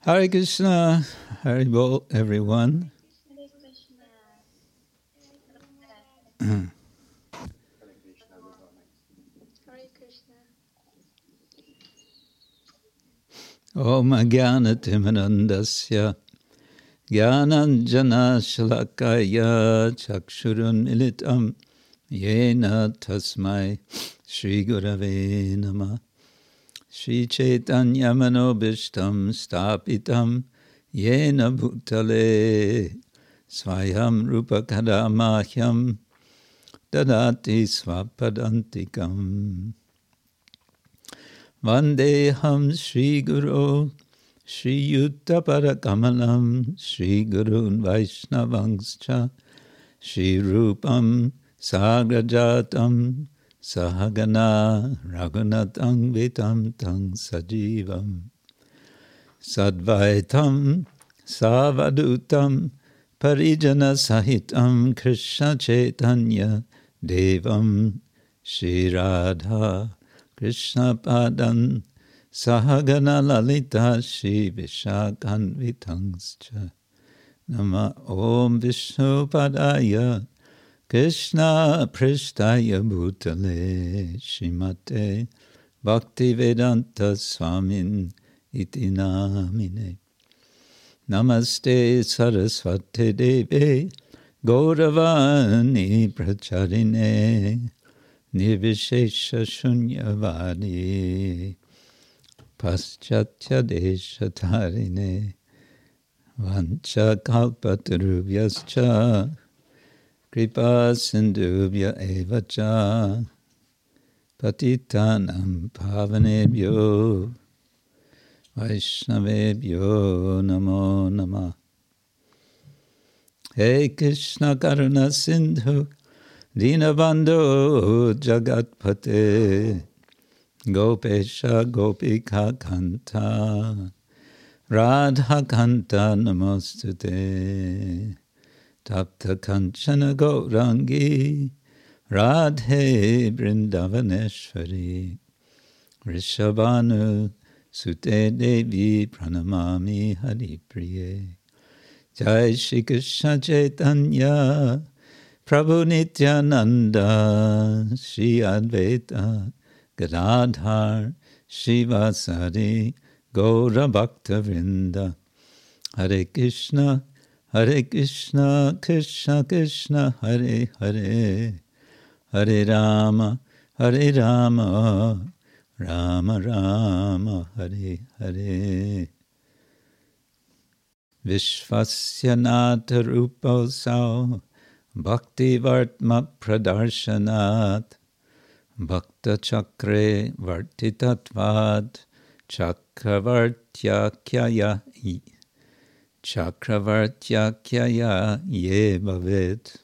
Hare Krishna. Hare Bol, everyone. Om Jnanatimanandasya Jnananjana Shalakaya Chakshurun Militam Yena Tasmai Shri Gurave Nama Shri Chaitanya Manobishtam Stapitam Yena Bhutale Swayam Rupa Kadamahyam Dadati Swapadantikam Vandeham Sri Guru Sri Yuta Parakamalam Sri Gurun Vaishnavangscha Sri Rupam Sagrajatam Sahagana Raghunatam Vitam Tang Sajivam. Sadvaitam Savadutam Parijana Sahitam Krishna Chaitanya Devam. Shri Radha Krishna Padan Sahagana Lalita Shri Nama Om Vishnu Padaya Krishna Prishtaya Bhutale Shimate Bhakti Vedanta Swamin Iti Namine. Namaste Saraswati Deve Gauravani Pracharine Nirvishesha Shunyavadi Paschatya Deshatarine Vancha Kalpatarubhyascha Kripa Sindhubhya Evacha Patitanam Pavanebhyo Vaishnavebhyo Namo Namah Hey Krishna Karuna Sindhu Dinabandhu Jagatpate Gopesha Gopika Kanta Radha Kanta Namostute Tapta Kanchana Gaurangi Radhe Brindavaneshwari Rishabhanu Sute Devi Pranamami Hari Priye Jai Shri Krishna Chaitanya Prabhu Nityananda Shri Advaita Gadadhar Shivasari Gaura Vrinda. Hare Krishna हरे कृष्णा कृष्णा कृष्णा, हरे हरे। हरे राम हरे राम राम राम, हरे हरे। विश्वस्य नाथ रूपसौ भक्तिवर्त्म प्रदर्शनात् भक्तचक्रे वर्तितत्वात् चक्रवर्त्याख्यय Chakravartyakyaya Ye Bhavet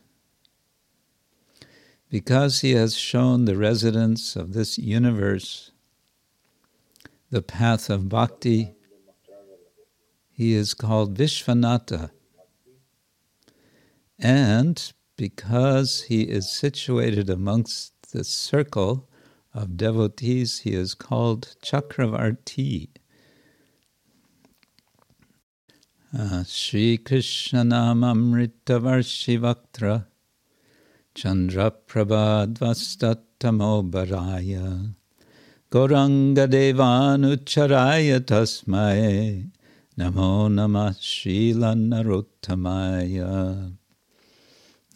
Because he has shown the residents of this universe the path of bhakti, he is called Vishvanatha. And because he is situated amongst the circle of devotees, he is called Chakravarti. Goranga Devanucharaya Tasmai Namo Namah Srila Narottamaya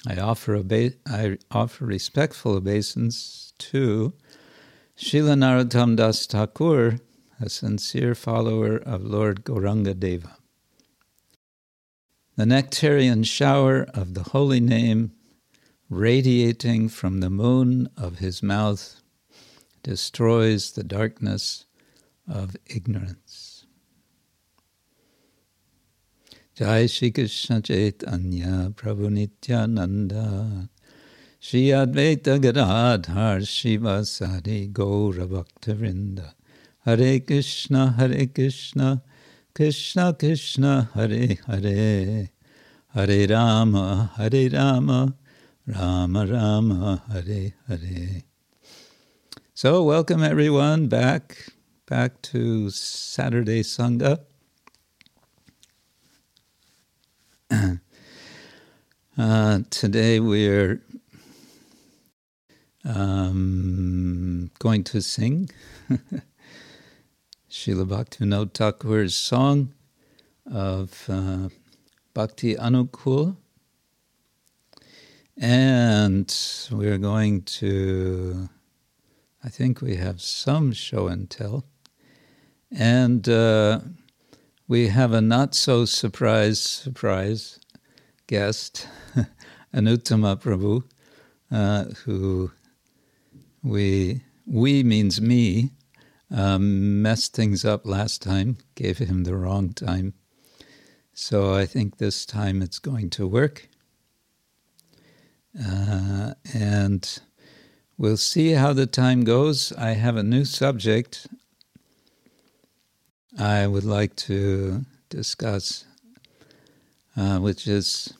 I offer, obe- I offer respectful obeisance to Srila Narottam Das Thakur, a sincere follower of Lord Gauranga Deva. The nectarian shower of the holy name radiating from the moon of his mouth destroys the darkness of ignorance. Jai Shri Krishna Chaitanya Prabhu Nityananda Shri Advaita Gadadhar Shiva Sari Gaura Bhakta Vrinda Hare Krishna Hare Krishna Krishna Krishna Hare Hare. Hare Rama Hare Rama. Rama Rama Hare Hare. So welcome everyone back back to Saturday Sangha. uh, today we're um, going to sing Srila Bhaktivinoda Thakur's song of uh, Bhakti Anukul. And we're going to, I think we have some show and tell. And uh, we have a not so surprise surprise guest, Anuttama Prabhu, uh, who we, we means me, um, messed things up last time, gave him the wrong time. So I think this time it's going to work. Uh, and we'll see how the time goes. I have a new subject I would like to discuss, uh, which is,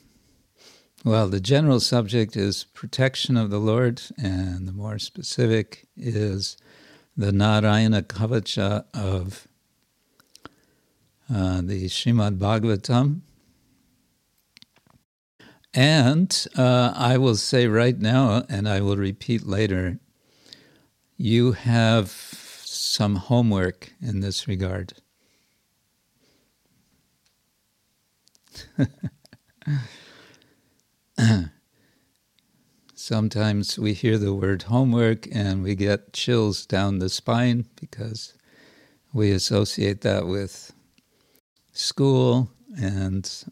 well, the general subject is protection of the Lord, and the more specific is the Narayana Kavacha of uh, the Shrimad Bhagavatam. And uh, I will say right now, and I will repeat later, you have some homework in this regard. Sometimes we hear the word homework and we get chills down the spine because we associate that with school and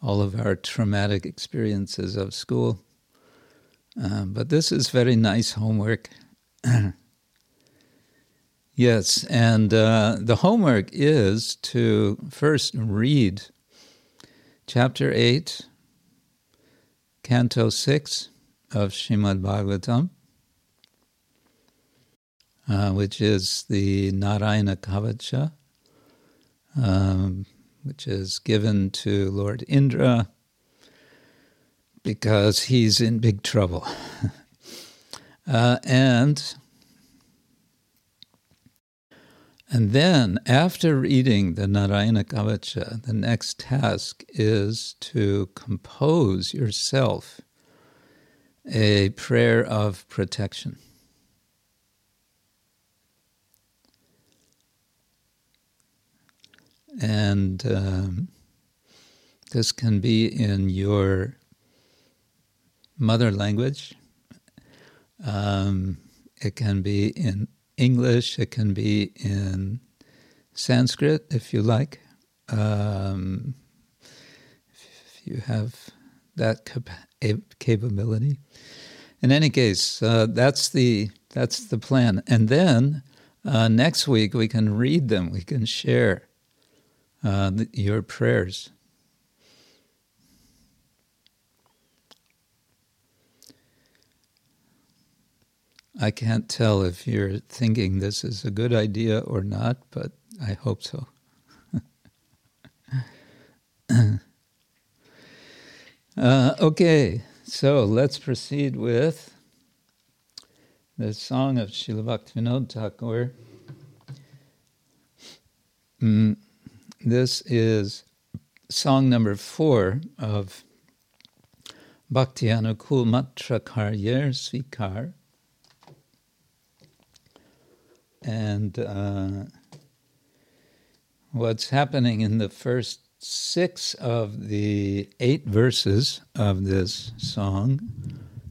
all of our traumatic experiences of school. Um, but this is very nice homework. yes, and uh, the homework is to first read chapter 8, canto 6 of Shrimad Bhagavatam, uh, which is the Narayana Kavacha, um, which is given to Lord Indra because he's in big trouble. uh, and and then, after reading the Narayana Kavacha, the next task is to compose yourself a prayer of protection. And um, this can be in your mother language. Um, it can be in English. It can be in Sanskrit, if you like. Um, if you have that cap- capability. In any case, uh, that's the that's the plan. And then uh, next week we can read them. We can share uh, the, your prayers. I can't tell if you're thinking this is a good idea or not, but I hope so. Uh, okay, so let's proceed with the song of Srila Thakur. Mm, this is song number four of Bhakti Anukul Matra Karyer Svikar. And uh, what's happening in the first six of the eight verses of this song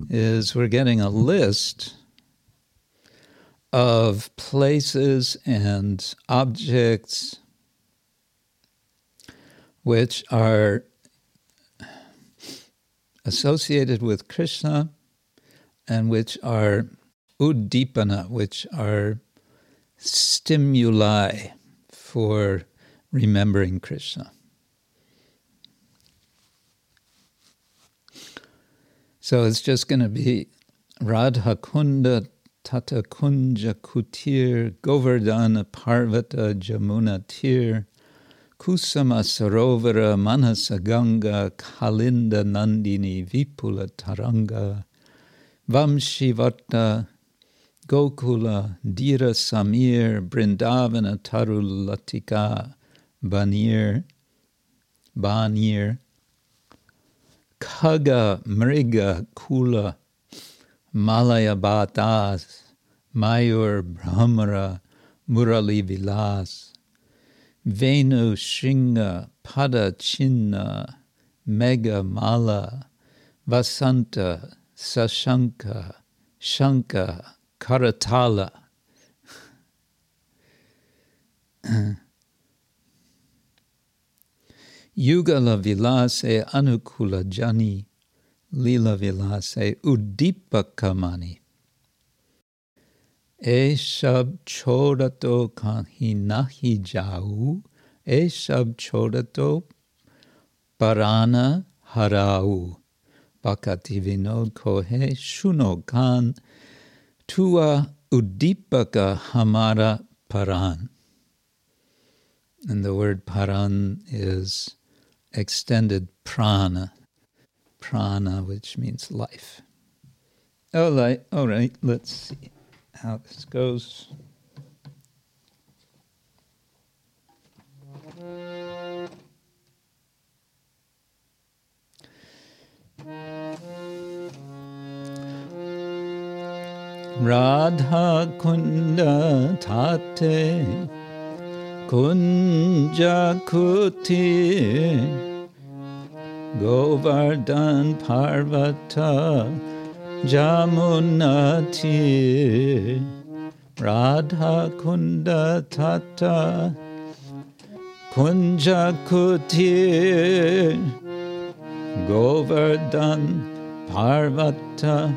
is we're getting a list of places and objects which are associated with Krishna and which are uddipana, which are stimuli for remembering Krishna. So it's just going to be Radha Kunda Tata Kunja Kutir Govardhana Parvata Jamuna Tir Kusama Sarovara Manasa Ganga Kalinda Nandini Vipula Taranga Vamshivata Gokula, Dira Samir, Brindavana Tarulatika, Banir, Banir, Kaga, Mriga, Kula, Malaya Batas, Mayur, Brahmara, Murali Vilas, Venu, Shinga, Pada, Chinna, Mega Mala, Vasanta, Sashanka, Shanka, Karatala. Yugala Vilase Anukula Jani, Lila Vilase Udipakamani. E shab chodato kanhinahi jau, e shab chodato parana harau. Bhakati Vinod Kohe Shuno Kan Tua Udipaka Hamara Paran. And the word paran is extended prana, prana, which means life. All right, all right, let's see how this goes. Radha Kunda Tate Kunja Kuti Govardhan Parvata Jamunati Radha Kunda Tata Kunja Kuti Govardhan Parvata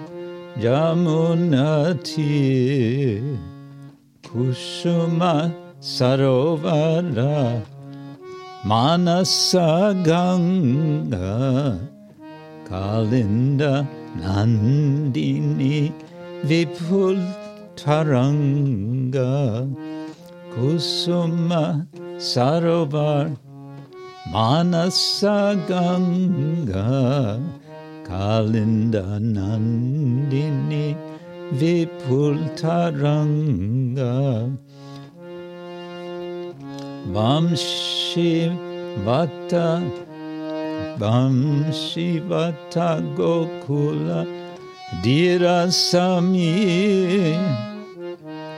Jamunati Kushuma Sarovara Manasa Ganga Kalinda Nandini Vipul Taranga Kusuma Sarovar Manasa Ganga Kalinda Nandini Vipul Taranga Vamshi Vata Vamshi Vata Gokula Dirasami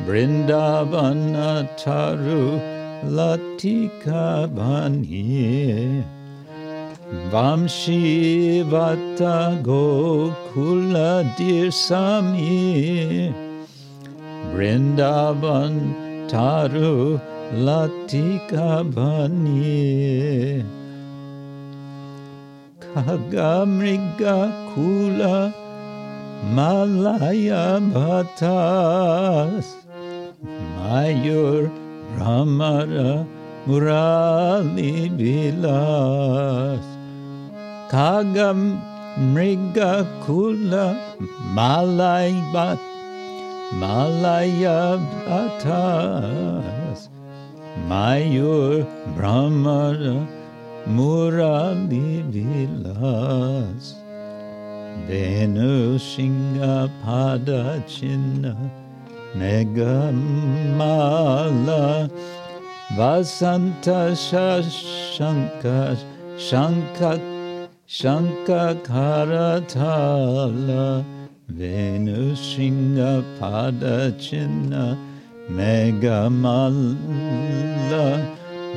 Brindavana Taru Latika Bani Vamshi Vata Gokula Dirsami Brindavan Taru Latika Bani Kagamriga Kula Malaya Bhatas Mayur Brahmara Murali Vilas Kagam Mriga Kula Malaya Bhatas Mayur Brahmara Murali Vilas Venu Shinga Pada Chinna Megamala Vasanta Shashanka Shanka Shanka Karatala Venu Shinga Pada Chinna Megamala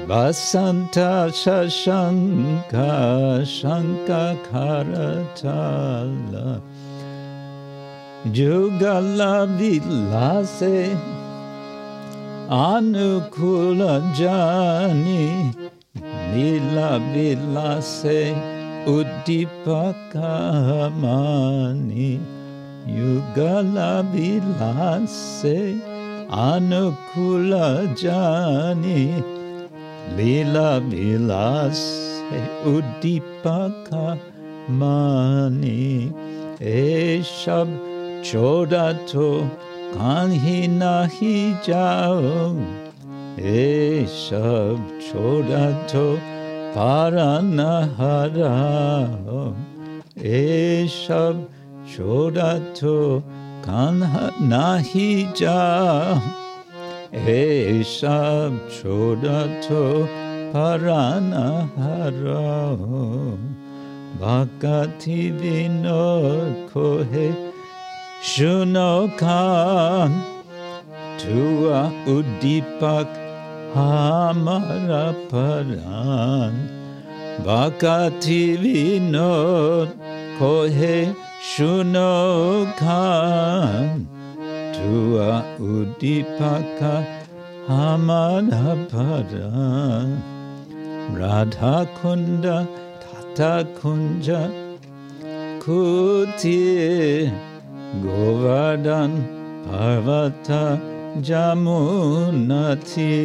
Vasanta Shashanka Shanka Karatala. Jugala Vilase Anukula Jani Nila Vilase Udipakamani Yugala Vilase Anukula Jani Lila Vilase Udipaka Mani Eshab Chodato Kanhi Nahi Jao Eshab Chodato Paranahara Eshab Chodato kanha nahi ja Esab chodato parana haro Bhakati vinod kohe shunokan Tua udipak hamara paran Bhakati vinod kohe shunokan Tua udipaka hamanapada Radha kunda tata kunja kuti Govardhan parvata jamunati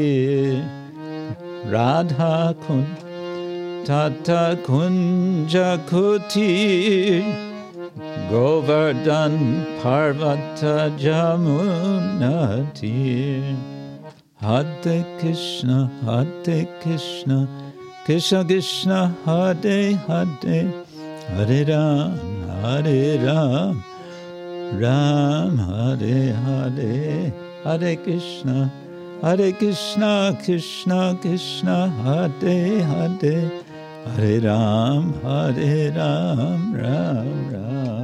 Radha kunda tata kunja kuti Govardhan Parvata Jamunati. Hare Krishna Hare Krishna. Krishna Krishna Hare Hare. Hare Ram Hare Ram. Ram Hare Hare. Hare Krishna Hare Krishna Krishna Krishna. Hare Hare. Hare Ram, Hare Ram, Ram Ram,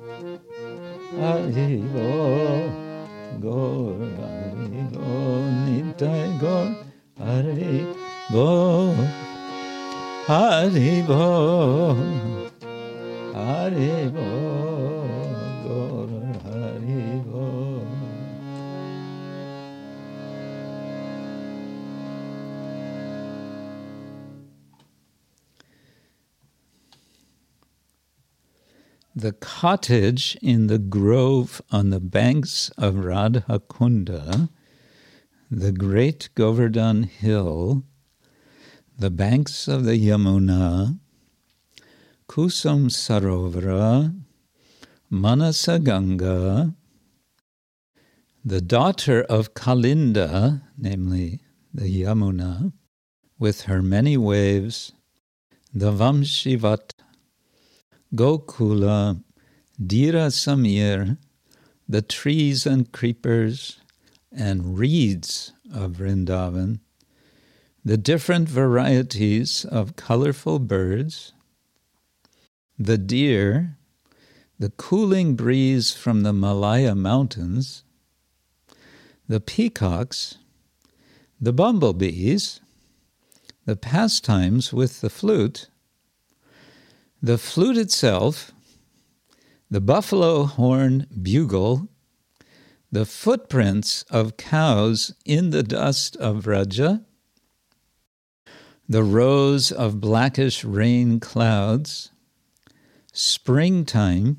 Haribo, Gor, Haribo, Nitai Gor, Haribo, Haribo, Haribo, The cottage in the grove on the banks of Radhakunda, the great Govardhan hill, the banks of the Yamuna, Kusum Sarovara, Manasa Ganga, the daughter of Kalinda, namely the Yamuna, with her many waves, the Vamshivat Gokula, Dira Samir, the trees and creepers and reeds of Vrindavan, the different varieties of colorful birds, the deer, the cooling breeze from the Malaya mountains, the peacocks, the bumblebees, the pastimes with the flute, the flute itself, the buffalo horn bugle, the footprints of cows in the dust of Raja, the rows of blackish rain clouds, springtime,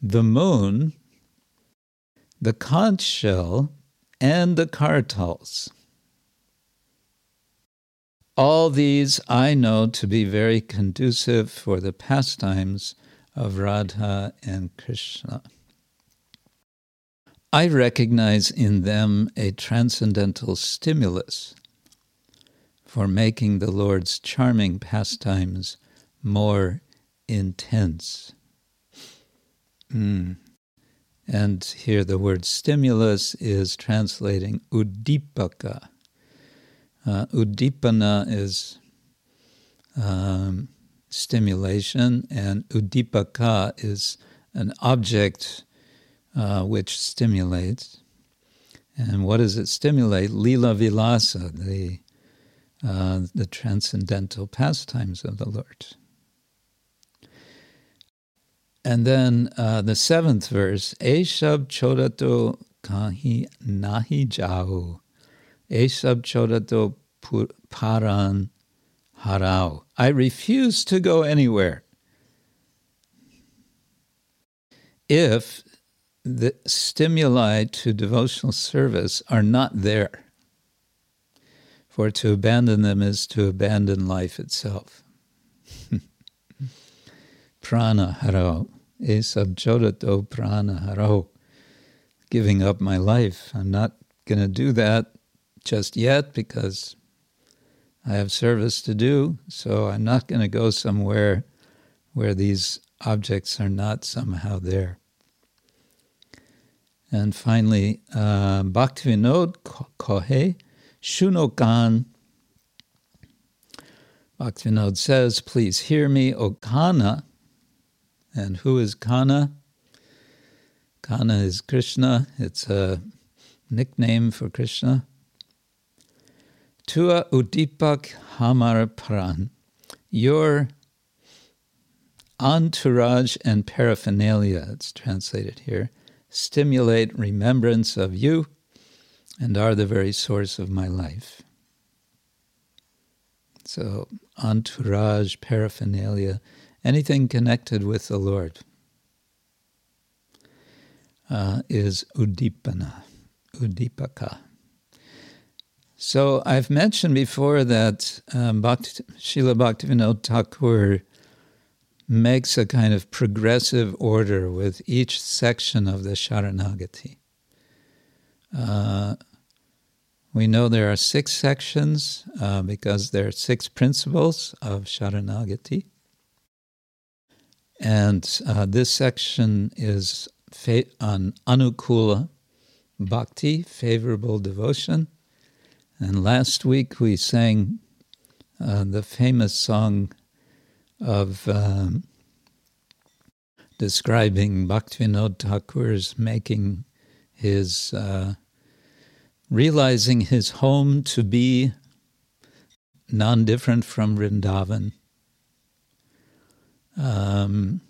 the moon, the conch shell, and the kartals. All these I know to be very conducive for the pastimes of Radha and Krishna. I recognize in them a transcendental stimulus for making the Lord's charming pastimes more intense. Mm. And here the word stimulus is translating udipaka. Uh, udipana is um, stimulation, and udipaka is an object uh, which stimulates. And what does it stimulate? Lila Vilasa, the, uh, the transcendental pastimes of the Lord. And then uh, the seventh verse, Eshab chodato kahi nahi jau. Eshab chodato paran. I refuse to go anywhere. If the stimuli to devotional service are not there. For to abandon them is to abandon life itself. prana haro, esabjodato prana haro, giving up my life. I'm not going to do that just yet because I have service to do, so I'm not going to go somewhere where these objects are not somehow there. And finally, uh, Bhaktivinoda Kohe Shunokan. Bhaktivinoda says, Please hear me, O Kana. And who is Kana? Kana is Krishna. It's a nickname for Krishna. Tua Udipak Hamar Paran. Your entourage and paraphernalia, it's translated here stimulate remembrance of you and are the very source of my life. So, entourage, paraphernalia, anything connected with the Lord uh, is udipana, udipaka. So, I've mentioned before that um, Bhakti, Srila Bhaktivinoda Thakur makes a kind of progressive order with each section of the Sharanagati. Uh, we know there are six sections uh, because there are six principles of Sharanagati. And uh, this section is fa- on Anukula Bhakti, favorable devotion. And last week we sang uh, the famous song of um, describing Bhaktivinoda Thakur's making his, uh, realizing his home to be non different from Vrindavan. Um,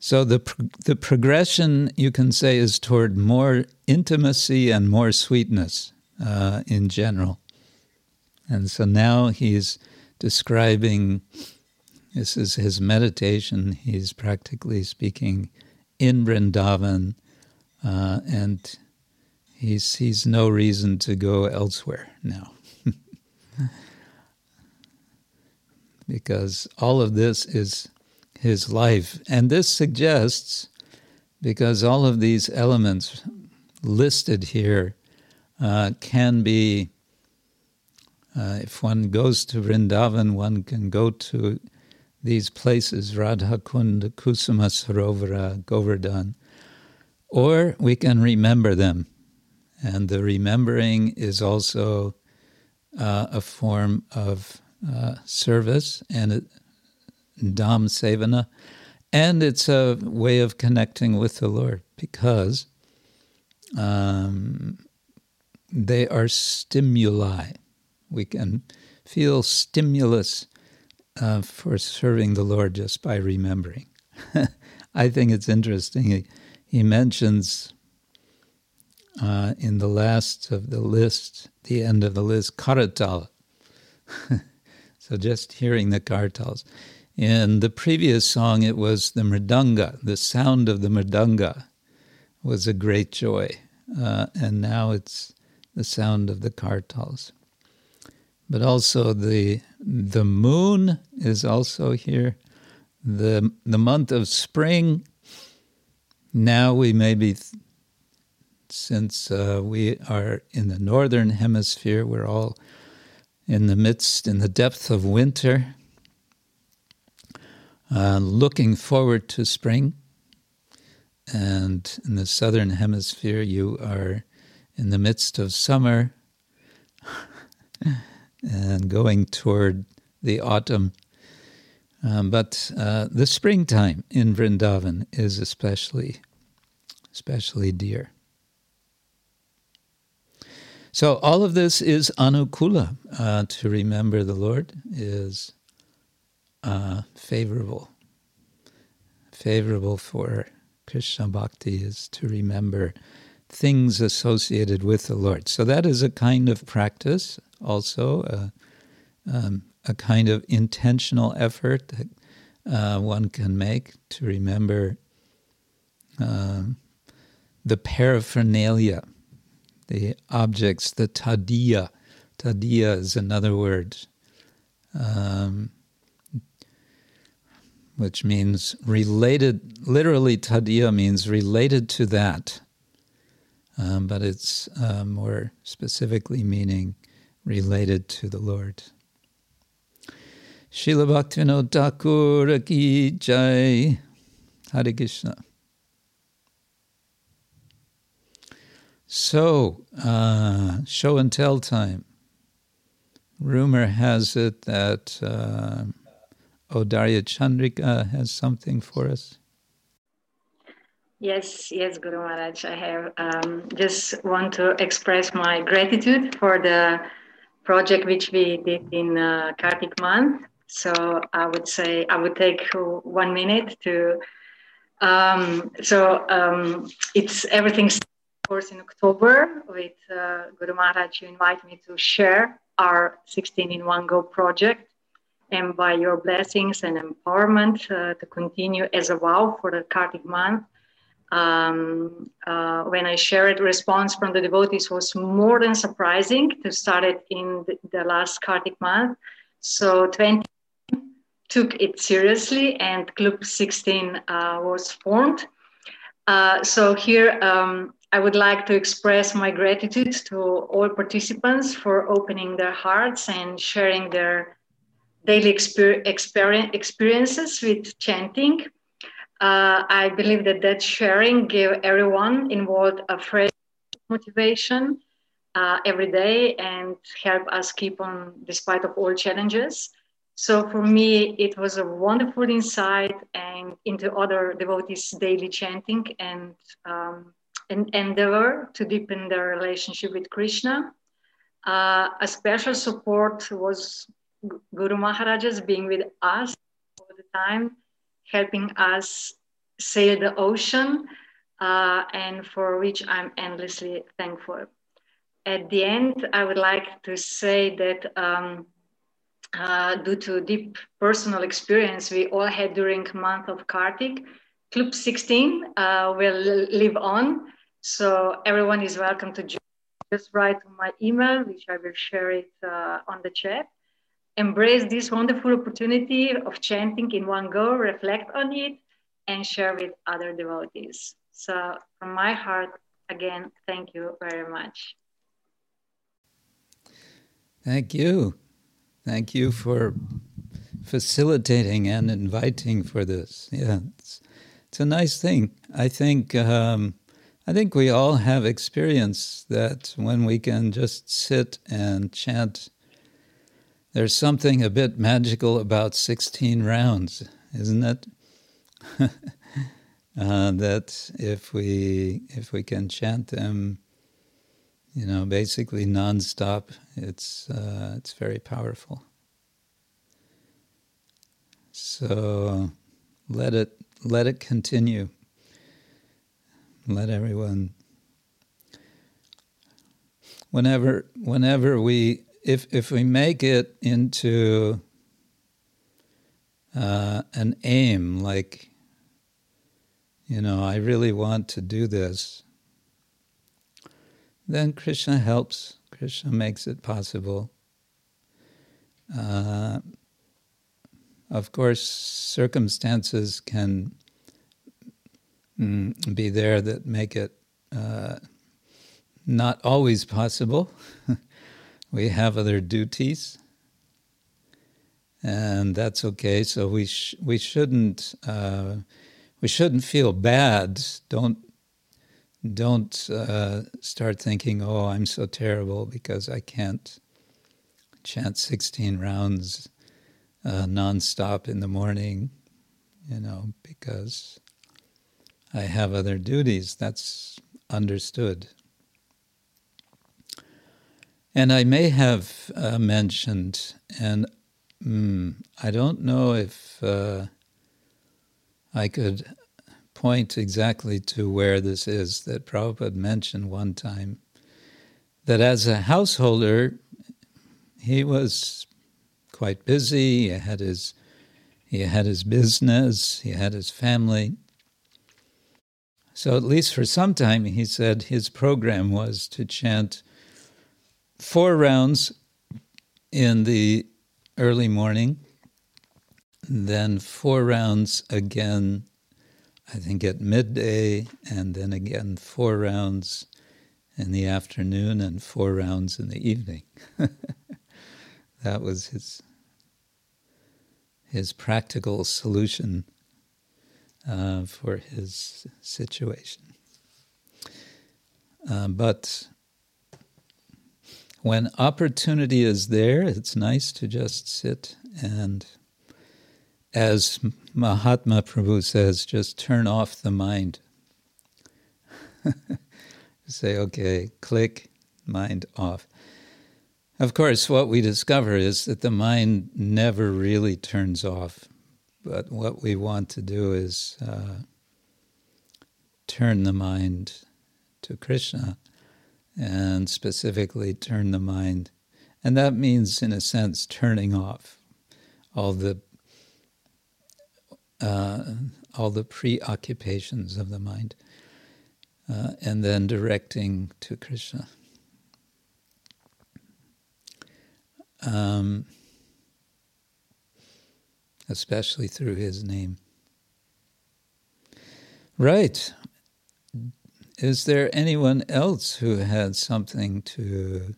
so the the progression you can say is toward more intimacy and more sweetness uh, in general, and so now he's describing this is his meditation. He's practically speaking in Vrindavan, uh, and he sees no reason to go elsewhere now. because all of this is his life. And this suggests, because all of these elements listed here uh, can be, uh, if one goes to Vrindavan, one can go to these places, Radha Kund, Kusuma Sarovara, Govardhan, or we can remember them. And the remembering is also uh, a form of uh, service and it, Dham Sevana, and it's a way of connecting with the Lord because um, they are stimuli. We can feel stimulus uh, for serving the Lord just by remembering. I think it's interesting. He, he mentions uh, in the last of the list, the end of the list, Karatal. so just hearing the Karatals. In the previous song, it was the mridanga. The sound of the mridanga was a great joy. Uh, and now it's the sound of the Kartals. But also the the moon is also here. The, the month of spring, now we may be, since uh, we are in the northern hemisphere, we're all in the midst, in the depth of winter, uh, looking forward to spring. And in the southern hemisphere, you are in the midst of summer. and going toward the autumn. Um, but uh, the springtime in Vrindavan is especially, especially dear. So all of this is anukula. Uh, to remember the Lord is uh, favorable. Favorable for Krishna Bhakti is to remember things associated with the Lord. So that is a kind of practice, also uh, um, a kind of intentional effort that uh, one can make to remember um, the paraphernalia, the objects, the tadiya. Tadiya is another word, um, which means related. Literally, tadiya means related to that, um, but it's uh, more specifically meaning related to the Lord. Srila Bhaktivinoda ki jai. Hare Krishna. So, uh, show and tell time. Rumor has it that uh, Odarya Chandrika has something for us. Yes, yes, Guru Maharaj. I have um, just want to express my gratitude for the project which we did in uh, Kartik month. So I would say I would take one minute to. Um, so um, it's everything. Of course, in October with uh, Guru Maharaj, you invite me to share our 16 in one go project, and by your blessings and empowerment uh, to continue as a vow for the Kartik month. Um, uh, when I shared response from the devotees was more than surprising to start it in the, the last Kartik month. So 20 took it seriously and Club 16 uh, was formed. Uh, so here um, I would like to express my gratitude to all participants for opening their hearts and sharing their daily exper- experience, experiences with chanting. Uh, I believe that that sharing gave everyone involved a fresh motivation uh, every day and help us keep on despite of all challenges. So for me, it was a wonderful insight and into other devotees' daily chanting and um, an endeavor to deepen their relationship with Krishna. Uh, a special support was Guru Maharajas being with us all the time, helping us sail the ocean, uh, and for which I'm endlessly thankful. At the end, I would like to say that. Um, uh, due to deep personal experience we all had during month of Kartik. Club 16 uh, will live on, so everyone is welcome to join. Just write my email, which I will share it uh, on the chat. Embrace this wonderful opportunity of chanting in one go, reflect on it, and share with other devotees. So, from my heart, again, thank you very much. Thank you. Thank you for facilitating and inviting for this. Yeah, it's, it's a nice thing. I think um, I think we all have experience that when we can just sit and chant. There's something a bit magical about 16 rounds, isn't it? uh, that if we if we can chant them you know, basically nonstop. It's uh, it's very powerful. So let it let it continue. Let everyone. Whenever whenever we if if we make it into uh, an aim, like you know, I really want to do this then Krishna helps. Krishna makes it possible. Uh, of course, circumstances can mm, be there that make it uh, not always possible. we have other duties, and that's okay. So we sh- we shouldn't uh, we shouldn't feel bad. Don't don't uh, start thinking, oh, I'm so terrible because I can't chant 16 rounds uh, nonstop in the morning, you know, because I have other duties. That's understood. And I may have uh, mentioned, and mm, I don't know if uh, I could point exactly to where this is, that Prabhupada mentioned one time that as a householder, he was quite busy. He had his he had his business. He had his family. So at least for some time, he said his program was to chant four rounds in the early morning, then four rounds again, I think at midday, and then again four rounds in the afternoon and four rounds in the evening. that was his his practical solution uh, for his situation. Uh, but when opportunity is there, it's nice to just sit and, as Mahatma Prabhu says, just turn off the mind. Say, okay, click, mind off. Of course, what we discover is that the mind never really turns off. But what we want to do is uh, turn the mind to Krishna and specifically turn the mind. And that means, in a sense, turning off all the uh, all the preoccupations of the mind, uh, and then directing to Krishna. Um, especially through his name. Right. Is there anyone else who had something to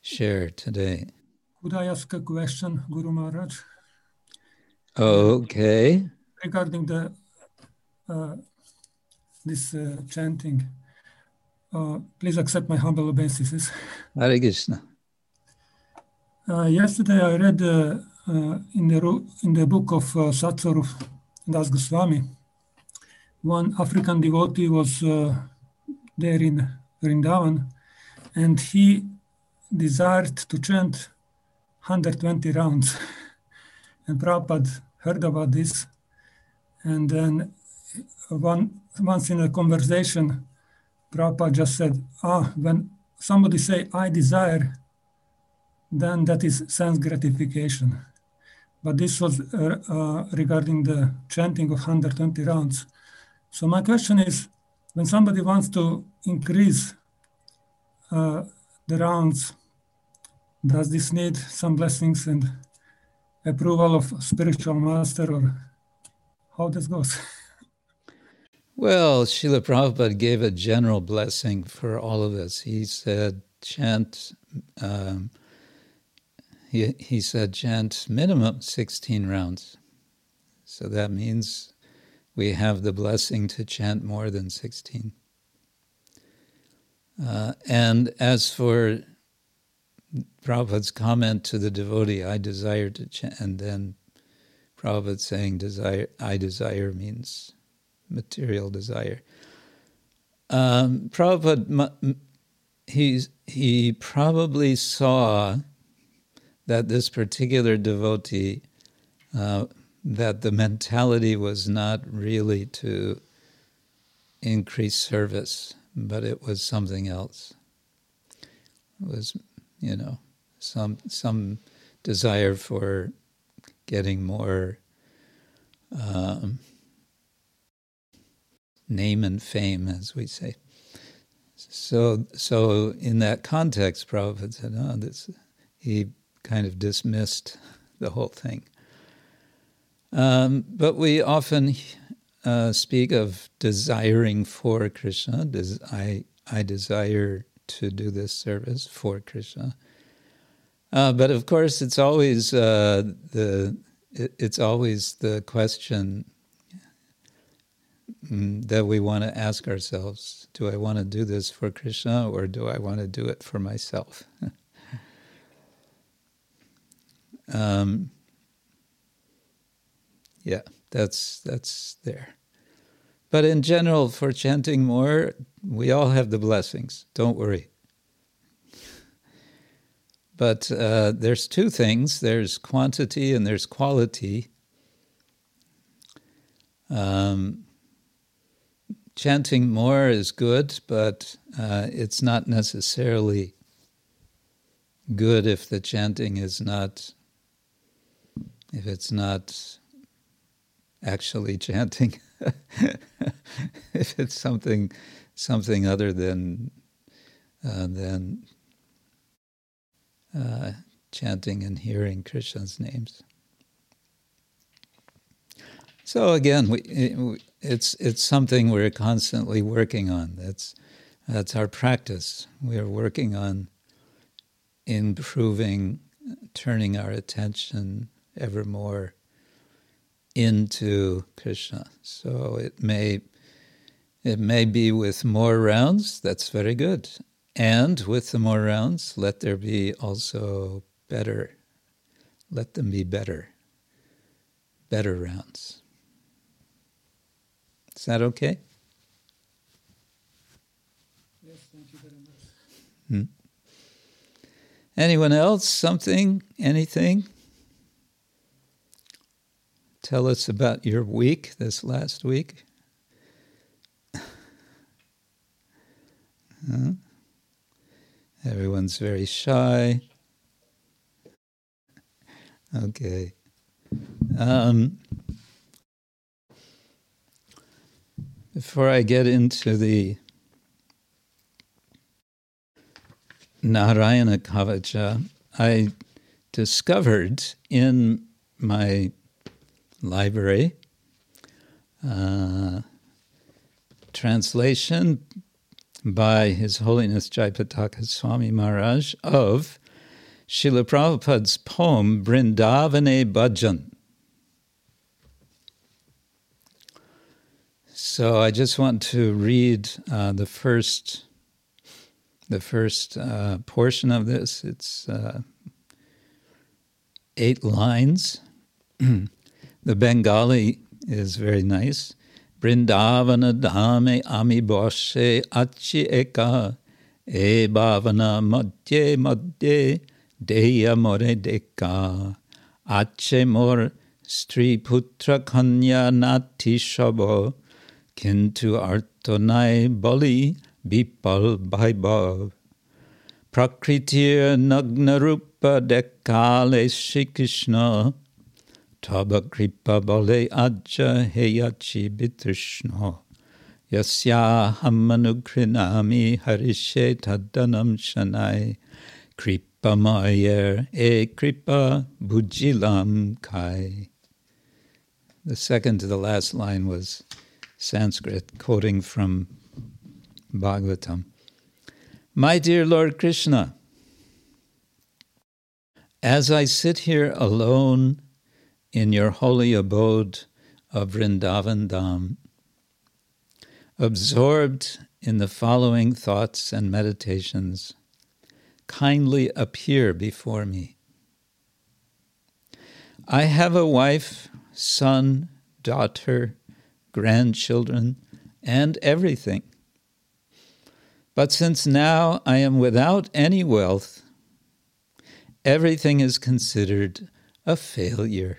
share today? Could I ask a question, Guru Maharaj? Okay. Regarding the uh, this uh, chanting, uh, please accept my humble obeisances. Hare Krishna. Uh, yesterday I read uh, uh, in the in the book of uh, Satsvarupa Das Goswami, one African devotee was uh, there in Vrindavan, and he desired to chant 120 rounds. and Prabhupada heard about this, and then one once in a conversation, Prabhupada just said, "Ah, when somebody say I desire." then that is sense gratification. But this was uh, uh, regarding the chanting of 120 rounds. So my question is, when somebody wants to increase uh, the rounds, does this need some blessings and approval of spiritual master or how this goes? Well, Srila Prabhupada gave a general blessing for all of us. He said, chant um, he, he said chant minimum 16 rounds. So that means we have the blessing to chant more than 16. Uh, and as for Prabhupada's comment to the devotee, I desire to chant, and then Prabhupada saying desire, I desire means material desire. Um, Prabhupada, he's, he probably saw that this particular devotee, uh, that the mentality was not really to increase service, but it was something else. It was, you know, some some desire for getting more um, name and fame, as we say. So, so in that context, Prabhupada said, "Oh, this." He kind of dismissed the whole thing. Um, but we often uh, speak of desiring for Krishna. Des- I, I desire to do this service for Krishna. Uh, but of course, it's always uh, the it, it's always the question mm, that we want to ask ourselves: Do I want to do this for Krishna, or do I want to do it for myself? Um, yeah, that's that's there. But in general, for chanting more, we all have the blessings. Don't worry. but uh, there's two things there's quantity and there's quality. Um, chanting more is good, but uh, it's not necessarily good if the chanting is not, if it's not actually chanting. if it's something, something other than uh, than uh, chanting and hearing Krishna's names. So again, we, it, it's it's something we're constantly working on. That's that's our practice. We are working on improving, turning our attention ever more into Krishna. So it may it may be with more rounds. That's very good. And with the more rounds, let there be also better. Let them be better. Better rounds. Is that okay? Yes, thank you very much. Hmm. Anyone else? Something? Anything? Tell us about your week this last week. Huh? Everyone's very shy. Okay. Um, before I get into the Narayana Kavacha, I discovered in my library uh, translation by His Holiness Jayapataka Swami Maharaj of Srila Prabhupada's poem Brindavane Bhajan. So I just want to read uh, the first the first uh, portion of this. It's uh, eight lines. the Bengali is very nice. Brindavana Dame Ami Boshe Achi Eka. E Bhavana Madhye Madhye Deya More Deka Ache Mor Stri Putra Kanya Nati Shabo Kintu Artonai Bali Bipal Bhaibhav. Prakritir Nagnarupa Dekale Shri Taba kripa bole aja heyachi bitrishno. Yasya hamanukrinami harishe tadanam shanai. Kripa mayer e kripa bujilam kai. The second to the last line was Sanskrit, quoting from Bhagavatam. My dear Lord Krishna, as I sit here alone in your holy abode of Vrindavan Dham, absorbed in the following thoughts and meditations, kindly appear before me. I have a wife, son, daughter, grandchildren, and everything. But since now I am without any wealth, everything is considered a failure.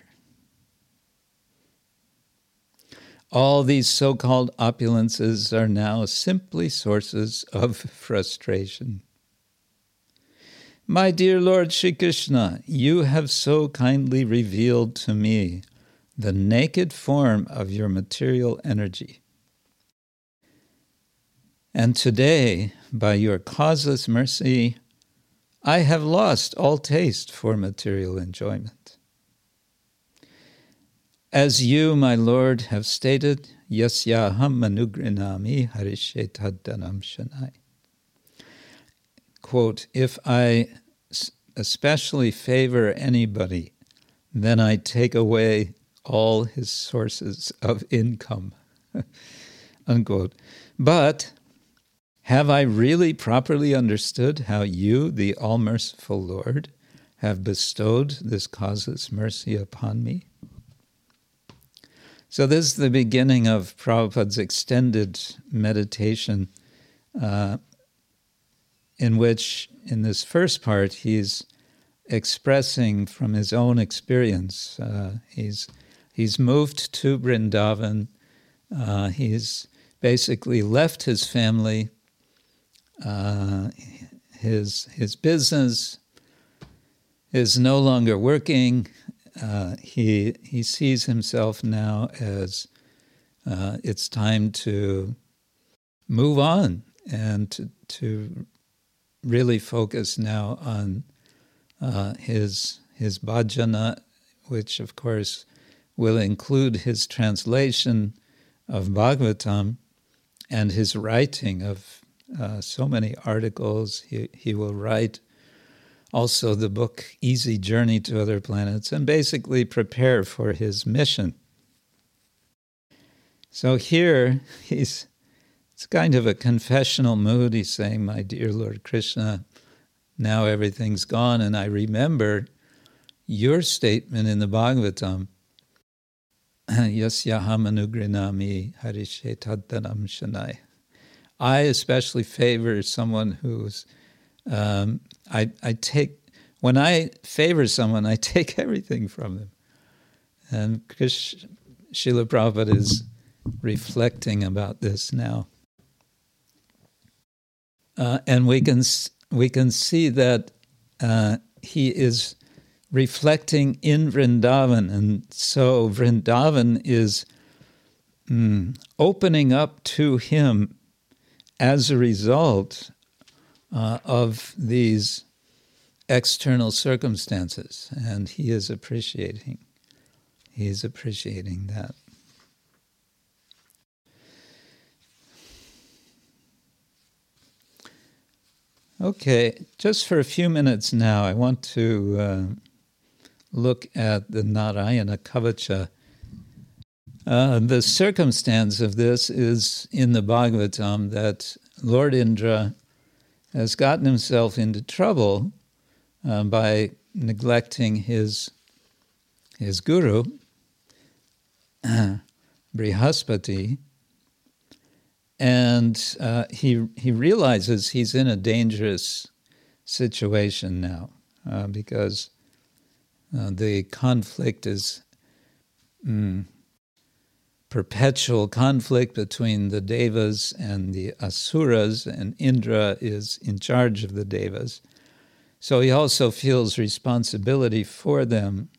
All these so called opulences are now simply sources of frustration. My dear Lord Shri Krishna, you have so kindly revealed to me the naked form of your material energy. And today, by your causeless mercy, I have lost all taste for material enjoyment. As you, my Lord, have stated, Yasyaham manugrinami harishetaddanam shanai. Quote, if I especially favor anybody, then I take away all his sources of income. Unquote. But have I really properly understood how you, the all merciful Lord, have bestowed this causeless mercy upon me? So, this is the beginning of Prabhupada's extended meditation, uh, in which, in this first part, he's expressing from his own experience. Uh, he's he's moved to Vrindavan. Uh, he's basically left his family, uh, his his business is no longer working. Uh, he he sees himself now as uh, it's time to move on and to, to really focus now on uh, his his bhajana, which of course will include his translation of Bhagavatam and his writing of uh, so many articles. He he will write also the book Easy Journey to Other Planets and basically prepare for his mission. So here he's it's kind of a confessional mood. He's saying, My dear Lord Krishna, now everything's gone. And I remember your statement in the Bhagavatam, Yasyaham anugrinami shanai. I especially favor someone who's, um, I, I take, when I favor someone, I take everything from them. And because Srila Prabhupada is reflecting about this now. Uh, and we can we can see that uh, he is reflecting in Vrindavan, and so Vrindavan is mm, opening up to him as a result uh, of these external circumstances, and he is appreciating. He is appreciating that. Okay, just for a few minutes now, I want to uh, look at the Narayana Kavacha. Uh, the circumstance of this is in the Bhagavatam that Lord Indra has gotten himself into trouble uh, by neglecting his his guru, Brihaspati, and uh, he he realizes he's in a dangerous situation now uh, because uh, the conflict is mm, perpetual conflict between the devas and the asuras, and Indra is in charge of the devas. So he also feels responsibility for them.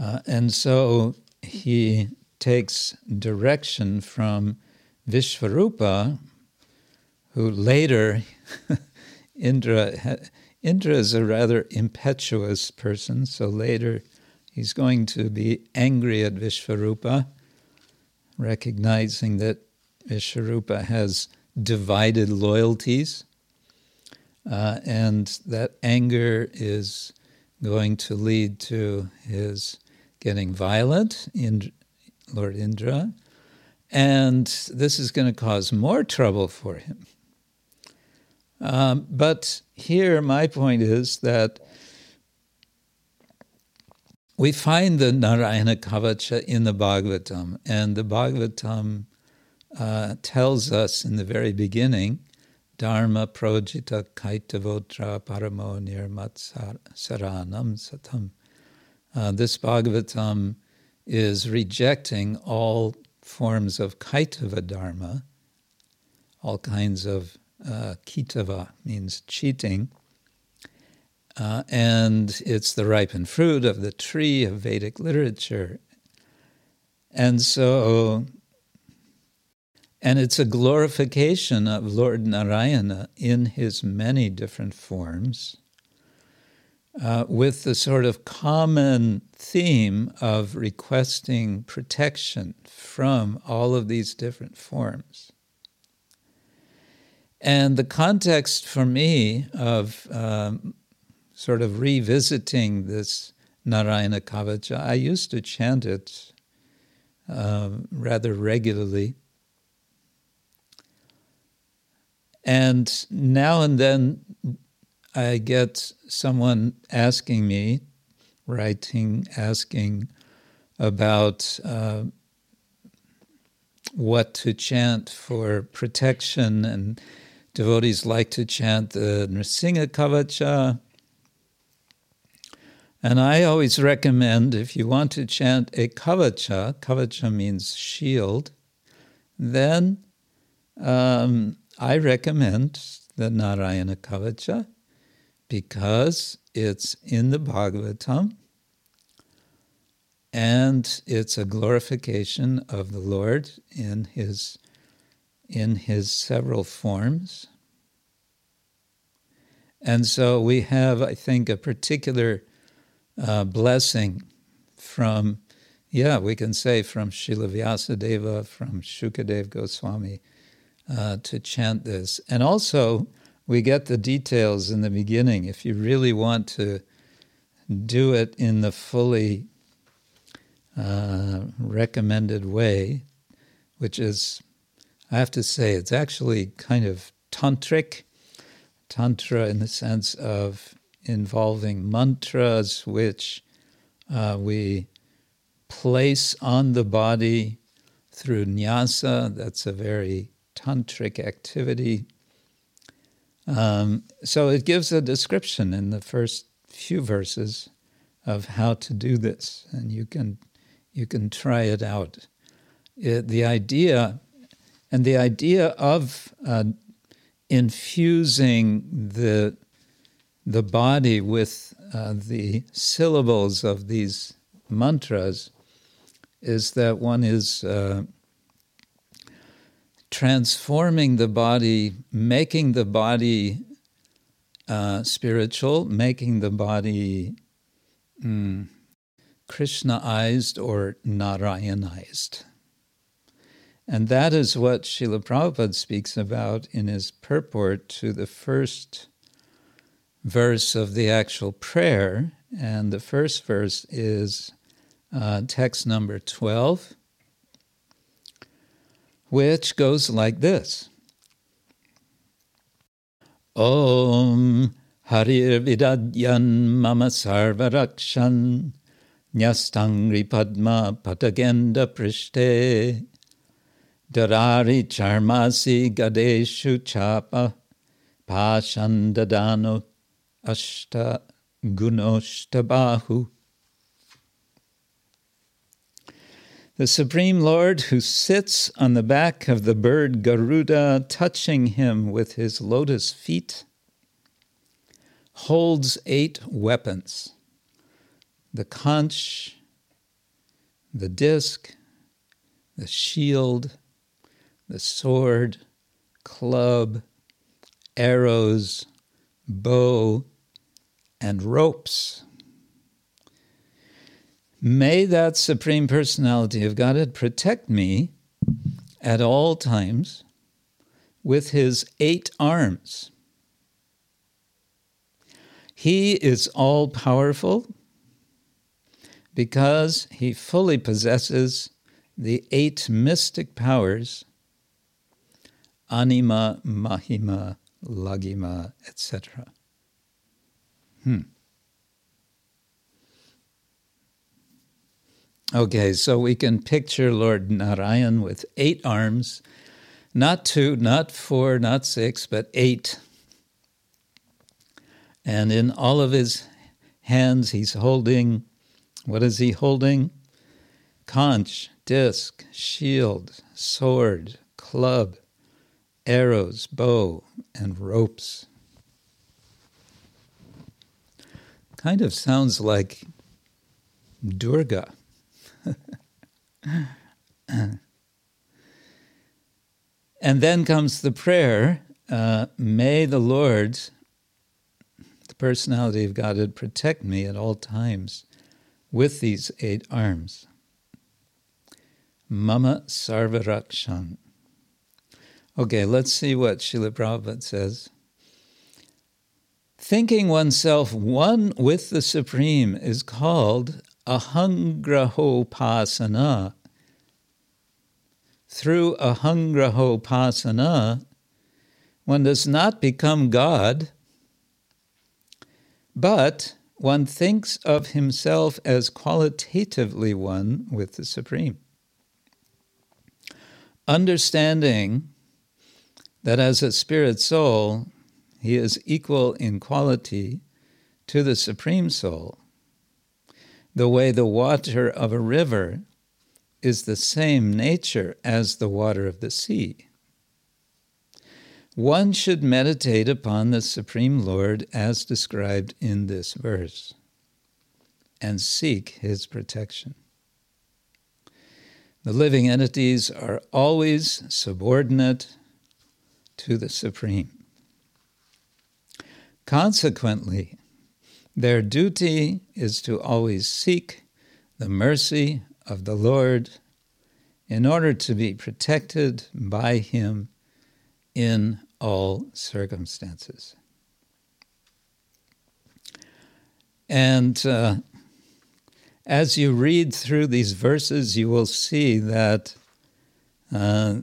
Uh, and so he takes direction from Vishvarupa, who later Indra Indra is a rather impetuous person, so later he's going to be angry at Vishvarupa, recognizing that Vishvarupa has divided loyalties, uh, and that anger is going to lead to his getting violent. In, Lord Indra, and this is going to cause more trouble for him. Um, but here, my point is that we find the Narayana Kavacha in the Bhagavatam, and the Bhagavatam uh, tells us in the very beginning, Dharma projita kaitavotra paramo nirmat saranam satam. Uh, this Bhagavatam is rejecting all forms of kaitava dharma, all kinds of uh, kitava means cheating, uh, and it's the ripened fruit of the tree of Vedic literature. And so, and it's a glorification of Lord Narayana in his many different forms uh, with the sort of common theme of requesting protection from all of these different forms. And the context for me of um, sort of revisiting this Narayana Kavacha, I used to chant it uh, rather regularly. And now and then I get someone asking me, writing, asking about uh, what to chant for protection, and devotees like to chant the Nrsimha Kavacha, And I always recommend if you want to chant a kavacha, kavacha means shield, then um, I recommend the Narayana Kavacha because it's in the Bhagavatam and it's a glorification of the Lord in his in his several forms. And so we have, I think, a particular uh, blessing from, yeah, we can say from Srila Vyasadeva, from Shukadev Goswami uh, to chant this. And also, we get the details in the beginning. If you really want to do it in the fully uh, recommended way, which is, I have to say, it's actually kind of tantric, tantra in the sense of involving mantras which uh, we place on the body through nyasa. That's a very tantric activity. Um, so it gives a description in the first few verses of how to do this, and you can you can try it out. It, the idea and the idea of uh, infusing the the body with uh, the syllables of these mantras is that one is uh, transforming the body, making the body uh, spiritual, making the body mm, Krishnaized or Narayanized. And that is what Srila Prabhupada speaks about in his purport to the first verse of the actual prayer. And the first verse is uh, text number 12 which goes like this Om Harir Vidadyan Mama Sarvarakshan Nyastangri Padma Patagenda Prishte Darari Charmasi Gadeshu Chapa Pashandadano Ashta Gunoshtabahu the Supreme Lord who sits on the back of the bird Garuda, touching him with his lotus feet, holds eight weapons. The conch, the disc, the shield, the sword, club, arrows, bow, and ropes. May that Supreme Personality of Godhead protect me at all times with his eight arms. He is all powerful because he fully possesses the eight mystic powers anima, mahima, laghima, etc. Hmm. Okay, so we can picture Lord Narayan with eight arms, not two, not four, not six, but eight. And in all of his hands, he's holding what is he holding? Conch, disc, shield, sword, club, arrows, bow, and ropes. Kind of sounds like Durga. and then comes the prayer uh, May the Lord, the personality of Godhead, protect me at all times with these eight arms. Mama Sarvarakshan. Okay, let's see what Srila Prabhupada says. Thinking oneself one with the Supreme is called ahangrahopasana. Through ahangrahopasana, one does not become God, but one thinks of himself as qualitatively one with the Supreme. Understanding that as a spirit soul, he is equal in quality to the Supreme Soul the way the water of a river is the same nature as the water of the sea. One should meditate upon the Supreme Lord as described in this verse and seek his protection. The living entities are always subordinate to the Supreme. Consequently, their duty is to always seek the mercy of the Lord in order to be protected by Him in all circumstances. And uh, as you read through these verses, you will see that uh,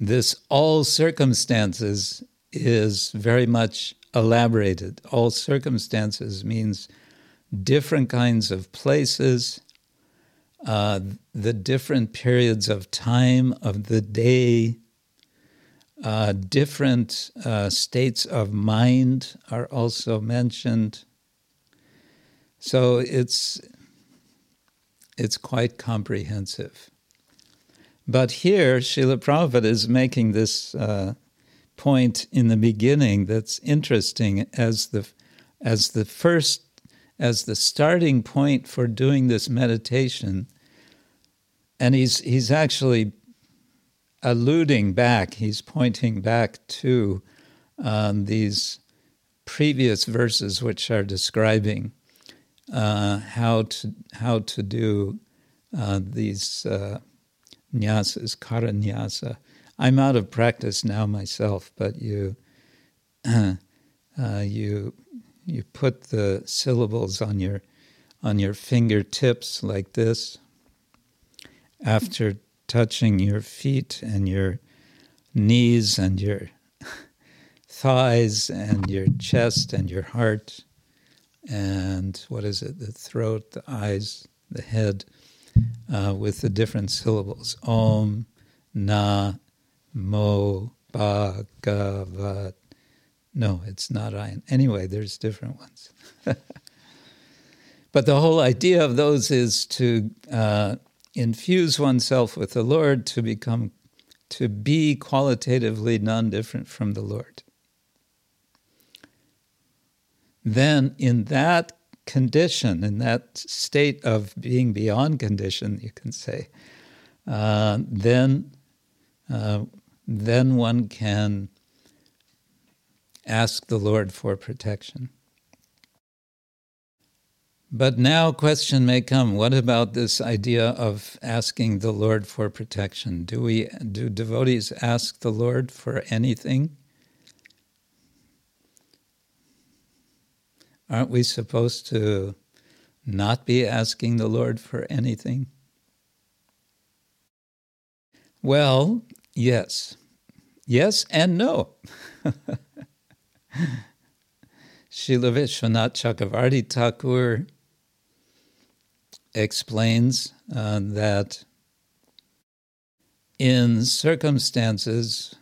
this all circumstances is very much elaborated. All circumstances means different kinds of places, uh, the different periods of time of the day, uh, different uh, states of mind are also mentioned. So it's it's quite comprehensive. But here, Srila Prabhupada is making this uh, point in the beginning that's interesting as the as the first as the starting point for doing this meditation. And he's he's actually alluding back he's pointing back to um, these previous verses which are describing uh, how to how to do uh, these uh, nyasas karanyasa I'm out of practice now myself, but you uh, you you put the syllables on your on your fingertips like this. After touching your feet and your knees and your thighs and your chest and your heart and what is it? The throat the eyes the head uh, with the different syllables. Om na Mo Bhagavat. No, it's not Ayin. Anyway, there's different ones. but the whole idea of those is to uh, infuse oneself with the Lord to become, to be qualitatively non different from the Lord. Then, in that condition, in that state of being beyond condition, you can say, uh, then uh, then one can ask the Lord for protection. But now question may come, what about this idea of asking the Lord for protection? Do we do devotees ask the Lord for anything? Aren't we supposed to not be asking the Lord for anything? Well, Yes. Yes and no. Srila Vishwanath Chakravarti Thakur explains uh, that in circumstances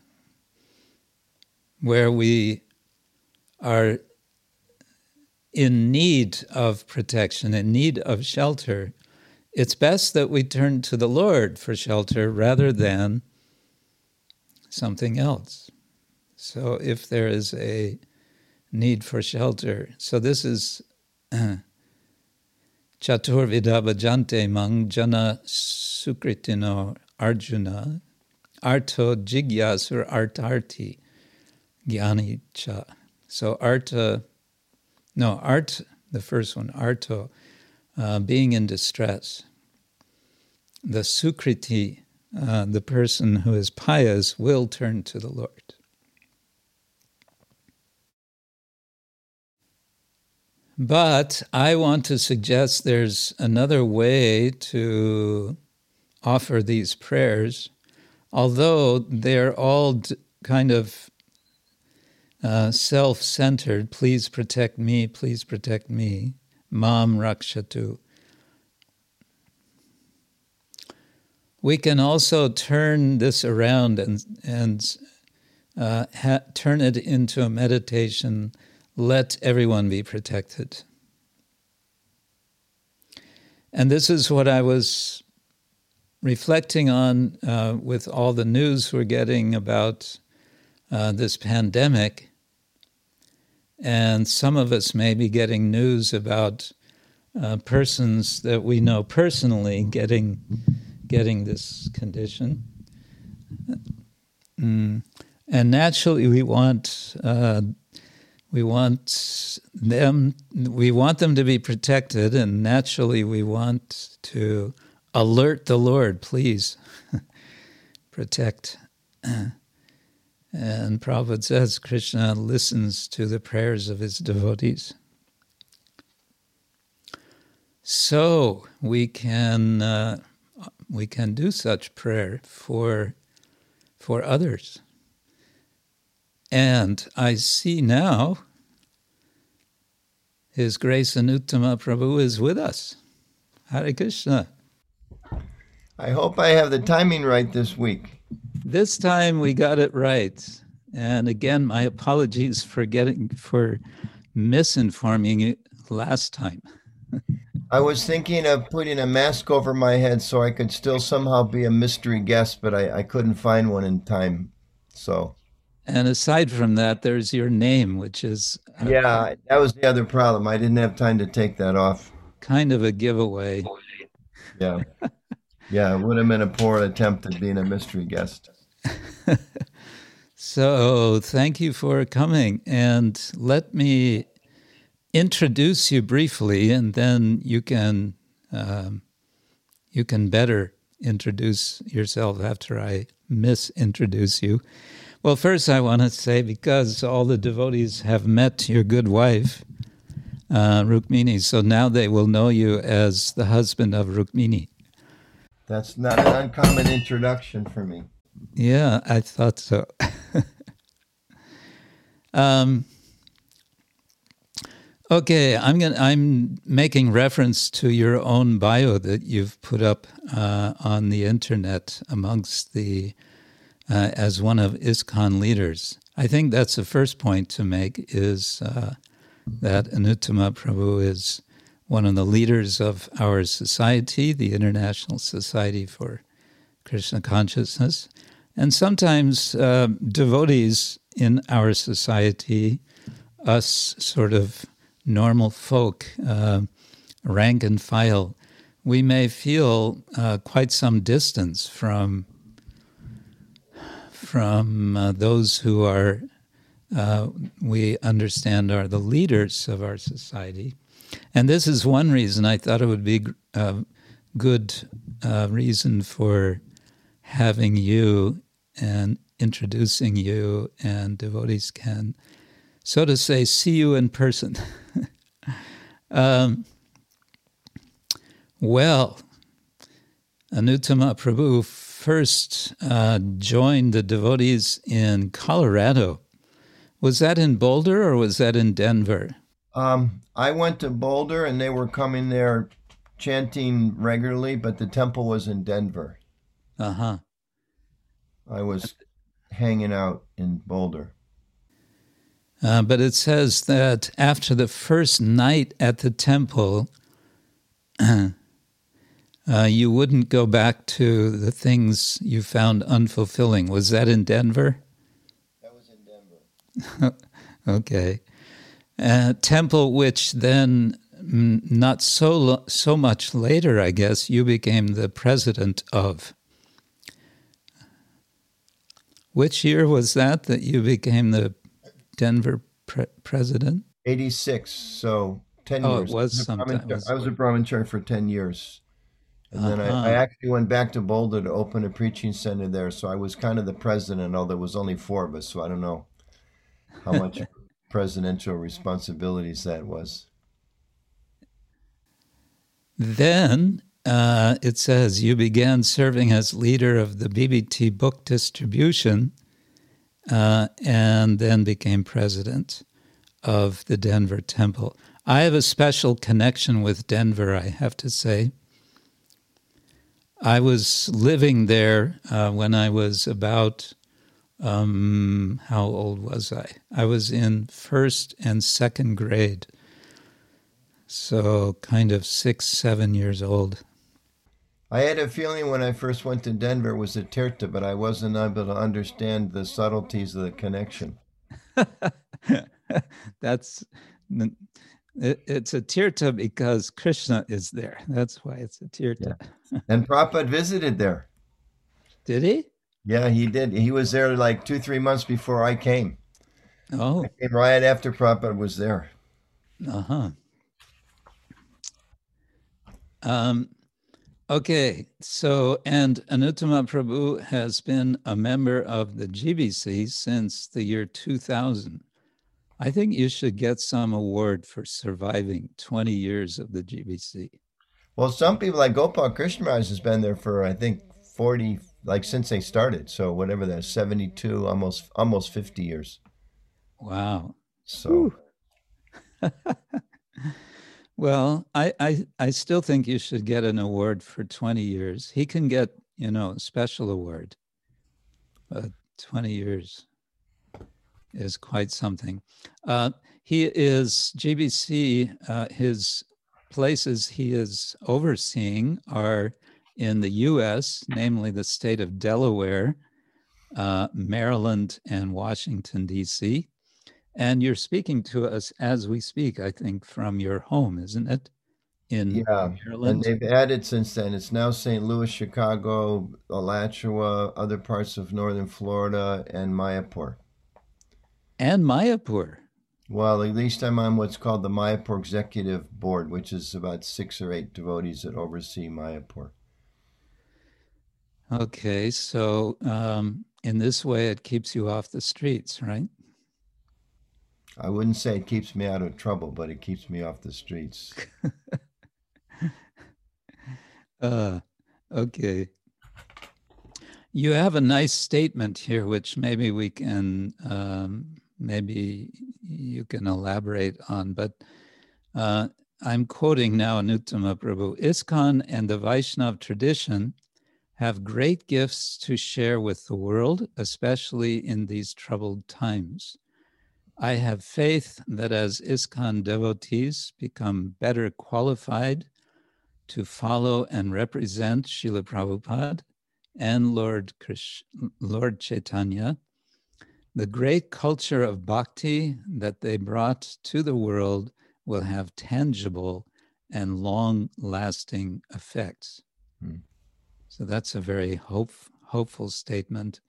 where we are in need of protection, in need of shelter, it's best that we turn to the Lord for shelter rather than something else. So if there is a need for shelter, so this is Chatur Vidabhajante Mangjana Sukritino Arjuna Arto Jigyasur Artarti Gyani Cha. So Arta, no, Art, the first one, Arto, uh, being in distress. The Sukriti, uh, the person who is pious will turn to the Lord. But I want to suggest there's another way to offer these prayers, although they're all kind of uh, self centered. Please protect me, please protect me. Mam Rakshatu. We can also turn this around and, and uh, ha- turn it into a meditation. Let everyone be protected. And this is what I was reflecting on uh, with all the news we're getting about uh, this pandemic. And some of us may be getting news about uh, persons that we know personally getting getting this condition. Mm. And naturally, we want uh, we want them we want them to be protected, and naturally, we want to alert the Lord. Please protect. And Prabhupada says Krishna listens to the prayers of his devotees. So we can uh, we can do such prayer for for others. And I see now His Grace Anuttama Prabhu is with us. Hare Krishna. I hope I have the timing right this week. This time we got it right. And again, my apologies for getting for misinforming you last time. I was thinking of putting a mask over my head so I could still somehow be a mystery guest, but I, I couldn't find one in time. So, And aside from that, there's your name, which is a yeah, that was the other problem. I didn't have time to take that off. kind of a giveaway. Yeah. Yeah, it would have been a poor attempt at being a mystery guest. So, thank you for coming. And let me introduce you briefly, and then you can um, you can better introduce yourself after I misintroduce you. Well, first, I want to say because all the devotees have met your good wife, uh, Rukmini, so now they will know you as the husband of Rukmini. That's not an uncommon introduction for me. Yeah, I thought so. um, okay, I'm going I'm making reference to your own bio that you've put up uh, on the internet amongst the uh, as one of ISKCON leaders. I think that's the first point to make is uh, that Anuttama Prabhu is one of the leaders of our society, the International Society for Krishna Consciousness. And sometimes uh, devotees in our society, us sort of normal folk, uh, rank and file, we may feel uh, quite some distance from from uh, those who are uh, we understand are the leaders of our society. And this is one reason I thought it would be a good uh, reason for having you and introducing you, and devotees can, so to say, see you in person. um, well, Anuttama Prabhu first uh, joined the devotees in Colorado. Was that in Boulder or was that in Denver? Um, I went to Boulder and they were coming there chanting regularly, but the temple was in Denver. Uh huh. I was hanging out in Boulder. Uh, but it says that after the first night at the temple, uh, you wouldn't go back to the things you found unfulfilling. Was that in Denver? That was in Denver. Okay. Uh, temple, which then, mm, not so lo- so much later, I guess, you became the president of. Which year was that that you became the Denver pre- president? 86, so 10 Oh, it years. was I was a sometime- Brahmin- was- I was a brahmachari for 10 years. And then Uh-huh. I, I actually went back to Boulder to open a preaching center there. So I was kind of the president, although there was only four of us. So I don't know how much presidential responsibilities that was. Then uh, it says you began serving as leader of the BBT book distribution uh, and then became president of the Denver Temple. I have a special connection with Denver, I have to say. I was living there uh, when I was about, um, how old was I? I was in first and second grade. So, kind of six, seven years old. I had a feeling when I first went to Denver it was a tirta, but I wasn't able to understand the subtleties of the connection. That's it, it's a tirta because Krishna is there. That's why it's a tirta. And Prabhupada visited there. Did he? Yeah, he did. He was there like two, three months before I came. Oh, I came right after Prabhupada was there. uh huh. Um, okay, so and Anuttama Prabhu has been a member of the GBC since the year 2000. I think you should get some award for surviving 20 years of the GBC. Well, some people like Gopal Krishnaraj has been there for I think forty, like since they started. So whatever that, seventy-two, almost almost fifty years. Wow. So Well, I, I I still think you should get an award for 20 years. He can get, you know, a special award. But 20 years is quite something. Uh, he is GBC, uh, his places he is overseeing are in the US, namely the state of Delaware, uh, Maryland, and Washington, D.C. And you're speaking to us as we speak, I think, from your home, isn't it? In yeah, and they've added since then. It's now St. Louis, Chicago, Alachua, other parts of northern Florida, and Mayapur. And Mayapur. Well, at least I'm on what's called the Mayapur Executive Board, which is about six or eight devotees that oversee Mayapur. Okay, so um, in this way, it keeps you off the streets, right? I wouldn't say it keeps me out of trouble, but it keeps me off the streets. Uh, okay. You have a nice statement here, which maybe we can, um, maybe you can elaborate on, but uh, I'm quoting now Anuttama Prabhu. ISKCON and the Vaishnav tradition have great gifts to share with the world, especially in these troubled times. I have faith that as ISKCON devotees become better qualified to follow and represent Srila Prabhupada and Lord, Krish, Lord Chaitanya, the great culture of bhakti that they brought to the world will have tangible and long lasting effects. Hmm. So that's a very hope, hopeful statement.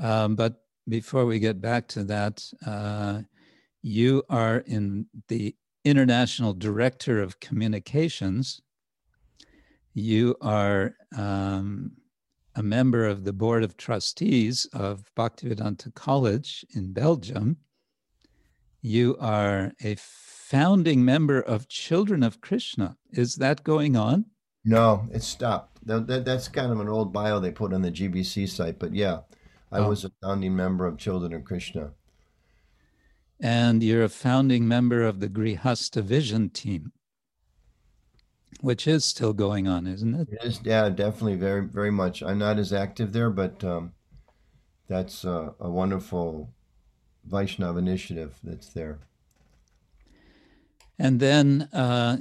Um, but before we get back to that, uh, you are in the International Director of Communications. You are um, a member of the Board of Trustees of Bhaktivedanta College in Belgium. You are a founding member of Children of Krishna. Is that going on? No, it stopped. That, that, that's kind of an old bio they put on the GBC site, but yeah, I Oh. was a founding member of Children of Krishna. And you're a founding member of the Grihastha Vision team, which is still going on, isn't it? It is, yeah, definitely very, very much. I'm not as active there, but um, that's uh, a wonderful Vaishnav initiative that's there. And then uh,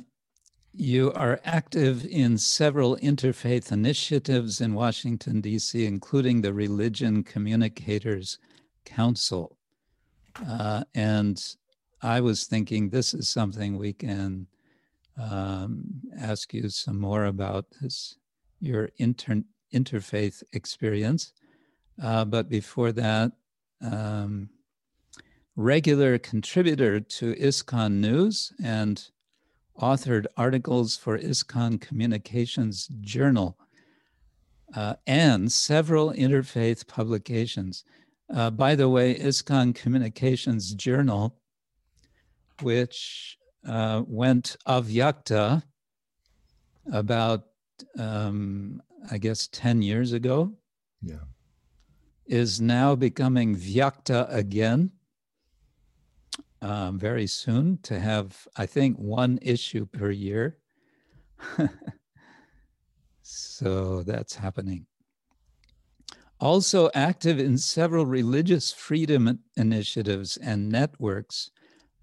you are active in several interfaith initiatives in Washington, D.C., including the Religion Communicators Council. Uh, and I was thinking this is something we can um, ask you some more about this, your inter- interfaith experience. Uh, but before that, um, regular contributor to ISKCON News and authored articles for ISKCON Communications Journal uh, and several interfaith publications. Uh, by the way, ISKCON Communications Journal, which uh, went avyakta about, um, I guess, 10 years ago, Yeah. is now becoming vyakta again um, very soon to have, I think, one issue per year. so that's happening. Also active in several religious freedom initiatives and networks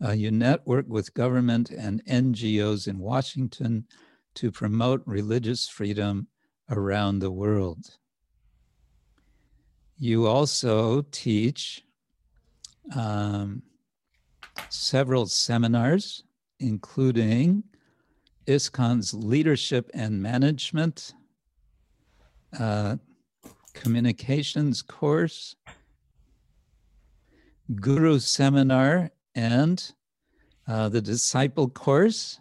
Uh, you network with government and NGOs in Washington to promote religious freedom around the world. You also teach um, several seminars, including ISKCON's leadership and management uh, communications course, guru seminar, and uh, the disciple course,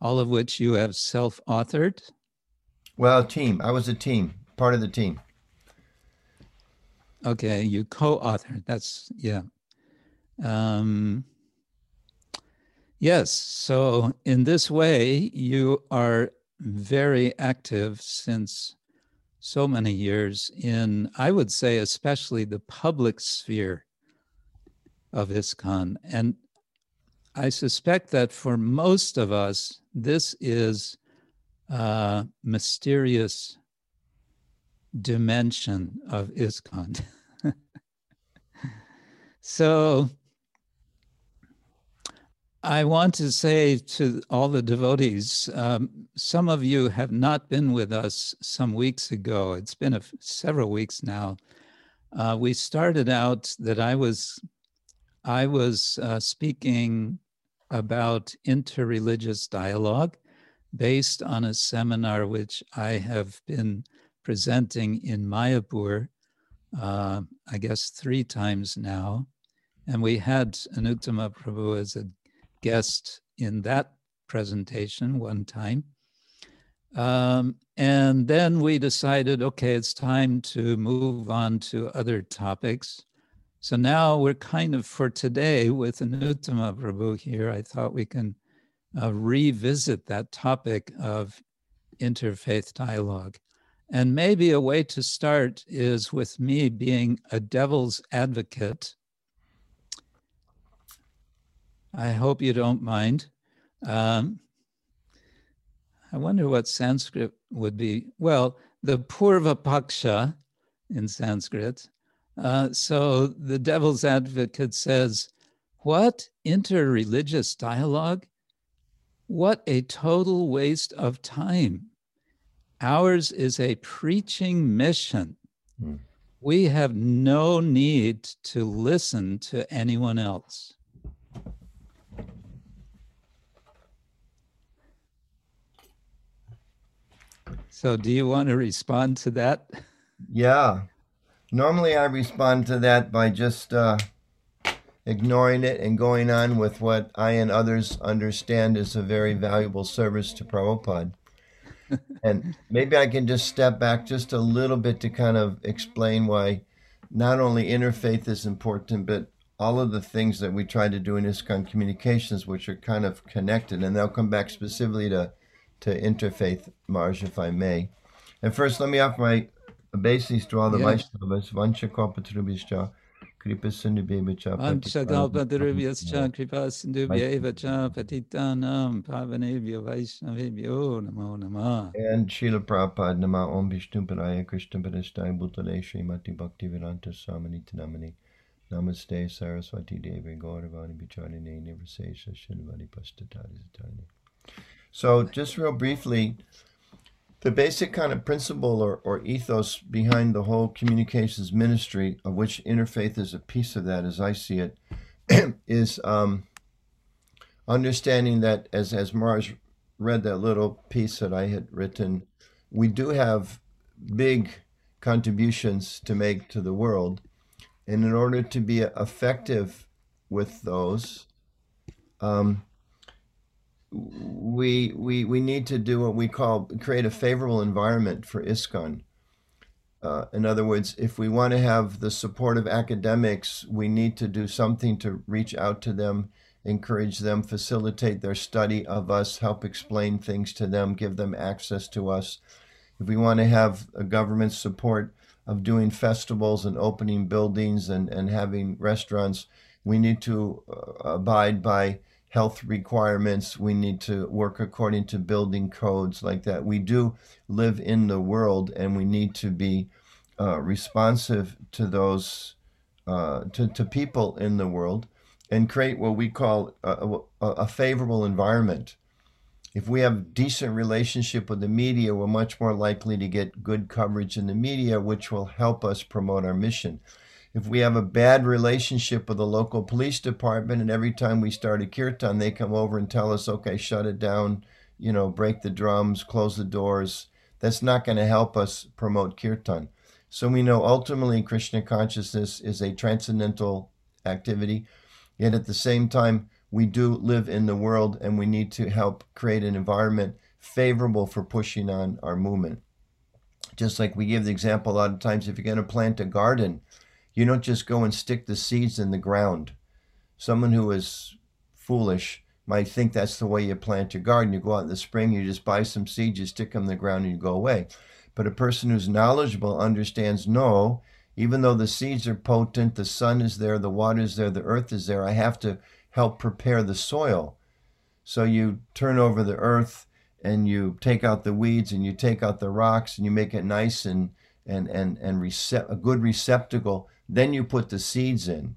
all of which you have self authored. Well, team. I was a team, part of the team. Okay, you co authored. That's, yeah. Um, yes, so in this way, you are very active since so many years in, I would say, especially the public sphere of ISKCON. And I suspect that for most of us, this is a mysterious dimension of ISKCON. so I want to say to all the devotees, um, some of you have not been with us some weeks ago. It's been several weeks now. Uh, we started out that I was, I was uh, speaking about interreligious dialogue based on a seminar which I have been presenting in Mayapur, uh, I guess three times now. And we had Anuttama Prabhu as a guest in that presentation one time. Um, and then we decided, okay, it's time to move on to other topics. So now we're kind of for today with Anuttama Prabhu here. I thought we can uh, revisit that topic of interfaith dialogue. And maybe a way to start is with me being a devil's advocate I hope you don't mind. Um, I wonder what Sanskrit would be. Well, the Purva Paksha in Sanskrit. Uh, so the devil's advocate says, What interreligious dialogue? What a total waste of time. Ours is a preaching mission. Mm. We have no need to listen to anyone else. So, do you want to respond to that? Yeah. Normally, I respond to that by just uh, ignoring it and going on with what I and others understand is a very valuable service to Prabhupada. and maybe I can just step back just a little bit to kind of explain why not only interfaith is important, but all of the things that we try to do in ISKCON communications, which are kind of connected. And they'll come back specifically to to interfaith, Maharaj, if I may. And first, let me offer my obeisance to all the yes. Vaishnavas. Vancha Kalpatrubhischa, Kripa Sindhubhyevacha. Vancha Kalpatrubhyascha, Kripa Sindhubhyevacha, Patitanam, Pavanebhyo Vaishnavebhyo, Namo Namah. And Srila Prabhupada, Nama Om Vishnu Padaya, Krishna Padastai, Bhutale, Srimati Bhakti Vedanta Samaniti Namani. Namaste Saraswati Devi Gauravani Bicharine Nivasesha Shinvani Pastatari Zatani. So, just real briefly, the basic kind of principle or, or ethos behind the whole communications ministry, of which interfaith is a piece of that, as I see it, is um, understanding that, as, as Maharaj read that little piece that I had written, we do have big contributions to make to the world. And in order to be effective with those, um, we we we need to do what we call create a favorable environment for ISKCON. Uh, in other words, if we want to have the support of academics, we need to do something to reach out to them, encourage them, facilitate their study of us, help explain things to them, give them access to us. If we want to have a government support of doing festivals and opening buildings and, and having restaurants, we need to uh, abide by health requirements. We need to work according to building codes like that. We do live in the world and we need to be uh, responsive to those, uh, to, to people in the world. and create what we call a, a, a favorable environment. If we have decent relationship with the media, we're much more likely to get good coverage in the media, which will help us promote our mission. If we have a bad relationship with the local police department, and every time we start a kirtan, they come over and tell us, okay, shut it down, you know, break the drums, close the doors, that's not going to help us promote kirtan. So we know ultimately Krishna consciousness is a transcendental activity, yet at the same time, we do live in the world and we need to help create an environment favorable for pushing on our movement. Just like we give the example a lot of times, if you're going to plant a garden, you don't just go and stick the seeds in the ground. Someone who is foolish might think that's the way you plant your garden. You go out in the spring, you just buy some seeds, you stick them in the ground, and you go away. But a person who's knowledgeable understands no, even though the seeds are potent, the sun is there, the water is there, the earth is there, I have to help prepare the soil. So you turn over the earth and you take out the weeds and you take out the rocks and you make it nice and and and and a good receptacle then you put the seeds in.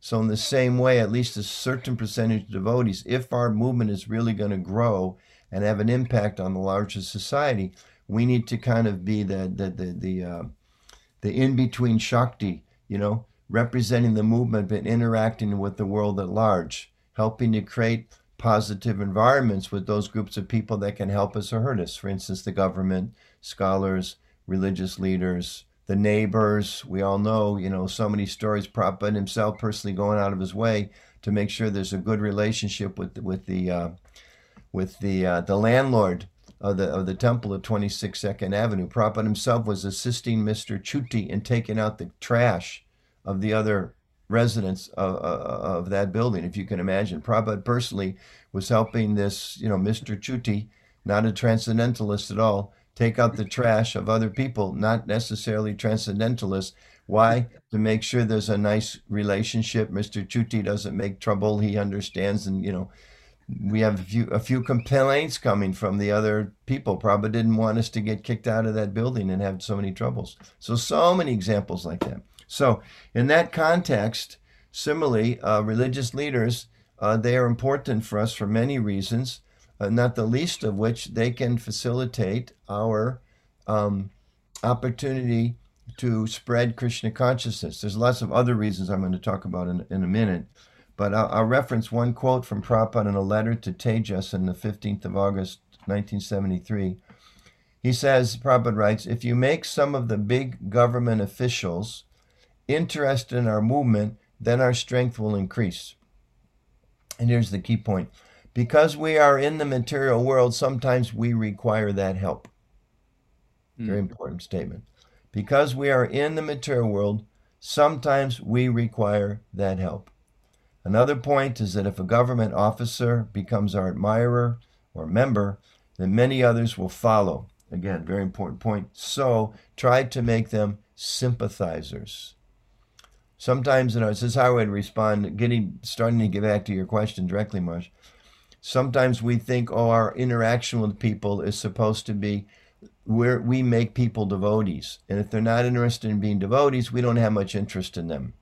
So, in the same way, at least a certain percentage of devotees, if our movement is really going to grow and have an impact on the larger society, we need to kind of be the the the the, uh, the in between Shakti, you know, representing the movement but interacting with the world at large, helping to create positive environments with those groups of people that can help us or hurt us. For instance, the government, scholars, religious leaders, the neighbors. We all know, you know, so many stories. Prop Prabhupada himself personally going out of his way to make sure there's a good relationship with with the uh, with the uh, the landlord of the of the temple at 26 Second Avenue. Prabhupada himself was assisting Mr. Chutey in taking out the trash of the other residents of, of that building, if you can imagine. Prabhupada personally was helping this, you know, Mr. Chutey, not a transcendentalist at all, take out the trash of other people, not necessarily transcendentalists. Why? To make sure there's a nice relationship. Mr. Chutey doesn't make trouble. He understands, and you know, we have a few a few complaints coming from the other people. Probably didn't want us to get kicked out of that building and have so many troubles. So so many examples like that. So in that context, similarly, uh, religious leaders uh, they are important for us for many reasons uh, not the least of which they can facilitate our um, opportunity to spread Krishna consciousness. There's lots of other reasons I'm going to talk about in, in a minute, but I'll, I'll, reference one quote from Prabhupada in a letter to Tejas on the 15th of August, 1973. He says, Prabhupada writes, if you make some of the big government officials interested in our movement, then our strength will increase. And here's the key point because we are in the material world, sometimes we require that help. Mm. Very important statement. Because we are in the material world, sometimes we require that help. Another point is that if a government officer becomes our admirer or member, then many others will follow. Again, very important point. So try to make them sympathizers. Sometimes, you know, this is how I would respond, getting starting to get back to your question directly, Maharaj sometimes we think, oh, our interaction with people is supposed to be where we make people devotees. And if they're not interested in being devotees, we don't have much interest in them.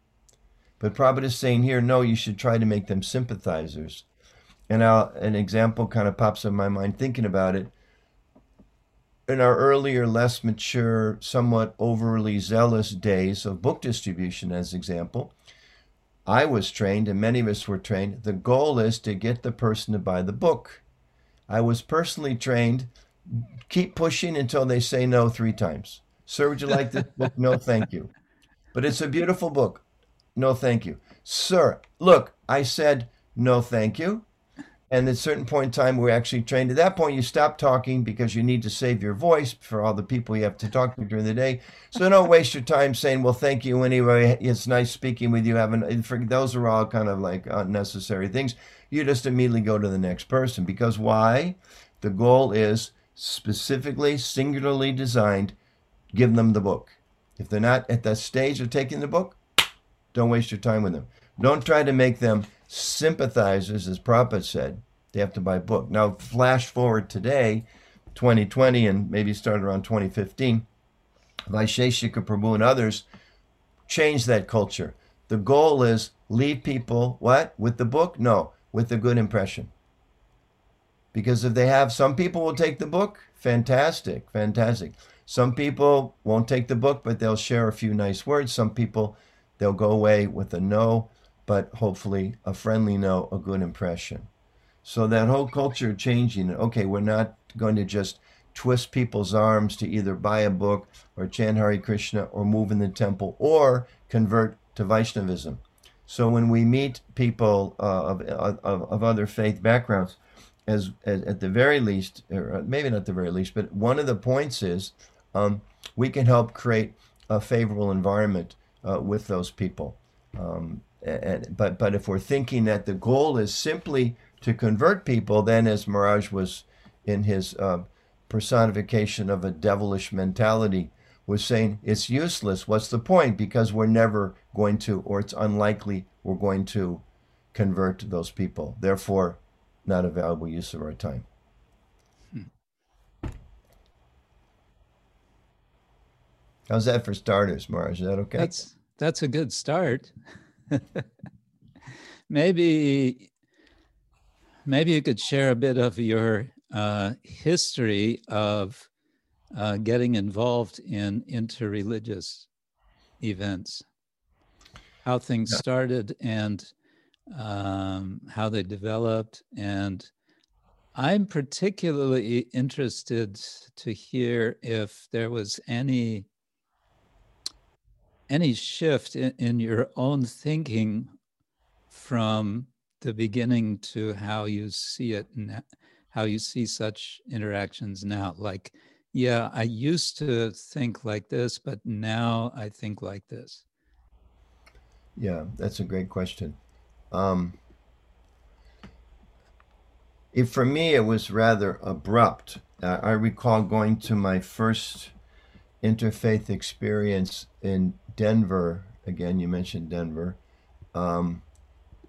But Prabhupada is saying here, no, you should try to make them sympathizers. And I'll, an example kind of pops in my mind thinking about it. In our earlier, less mature, somewhat overly zealous days of book distribution, as example, I was trained, and many of us were trained. The goal is to get the person to buy the book. I was personally trained. Keep pushing until they say no three times. Sir, would you like this book? No, thank you. But it's a beautiful book. No, thank you. Sir, look, I said no, thank you. And at a certain point in time, we're actually trained. At that point, you stop talking because you need to save your voice for all the people you have to talk to during the day. So don't waste your time saying, "Well, thank you anyway. It's nice speaking with you." Having uh, those are all kind of like unnecessary things. You just immediately go to the next person because why? The goal is specifically, singularly designed. Give them the book. If they're not at that stage of taking the book, don't waste your time with them. Don't try to make them sympathizers, as Prabhupada said, they have to buy a book. Now, flash forward today, 2020, and maybe start around 2015, Vaisheshika Prabhu and others changed that culture. The goal is leave people what? With the book? No, with a good impression. Because if they have, some people will take the book, fantastic, fantastic. Some people won't take the book, but they'll share a few nice words. Some people, they'll go away with a no, but hopefully a friendly note, a good impression. So that whole culture changing, okay, we're not going to just twist people's arms to either buy a book or chant Hare Krishna or move in the temple or convert to Vaishnavism. So when we meet people uh, of, of, of other faith backgrounds, as, as, at the very least, or maybe not the very least, but one of the points is um, we can help create a favorable environment uh, with those people. Um, and, but but if we're thinking that the goal is simply to convert people, then as Maharaj was in his uh, personification of a devilish mentality, was saying it's useless. What's the point? Because we're never going to, or it's unlikely we're going to convert those people. Therefore, not a valuable use of our time. How's that for starters, Maharaj? Is that okay? That's that's a good start. maybe maybe you could share a bit of your uh, history of uh, getting involved in interreligious events, how things yeah. started and um, how they developed. And I'm particularly interested to hear if there was any any shift in, in your own thinking from the beginning to how you see it and how you see such interactions now? Like yeah i used to think like this but now i think like this. Yeah that's a great question. Um for me it was rather abrupt. Uh, i recall going to my first interfaith experience in Denver. Again, you mentioned Denver. Um,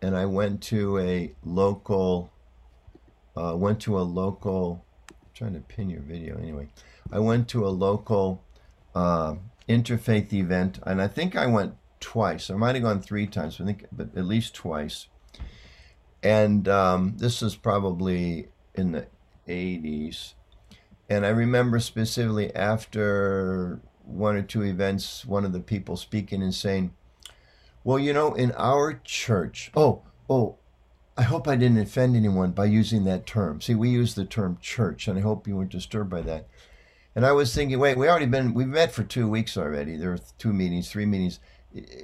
and I went to a local, uh, went to a local, I'm trying to pin your video anyway. I went to a local uh, interfaith event, and I think I went twice. I might have gone three times, I think, but at least twice. And um, this is probably in the 80s. And I remember specifically after one or two events, one of the people speaking and saying, Well, you know, in our church, oh, oh, I hope I didn't offend anyone by using that term. See, we use the term church, and I hope you weren't disturbed by that. And I was thinking, wait, we already been, we've met for two weeks already. There are two meetings, three meetings.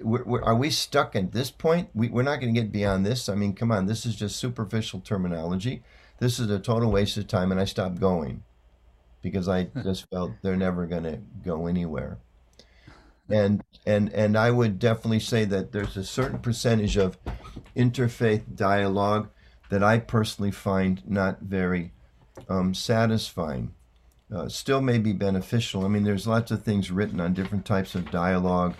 We're, we're, are we stuck at this point? We, we're not going to get beyond this. I mean, come on, this is just superficial terminology. This is a total waste of time, and I stopped going because I just felt they're never going to go anywhere. And and and I would definitely say that there's a certain percentage of interfaith dialogue that I personally find not very um, satisfying. Uh, still may be beneficial. I mean, there's lots of things written on different types of dialogue.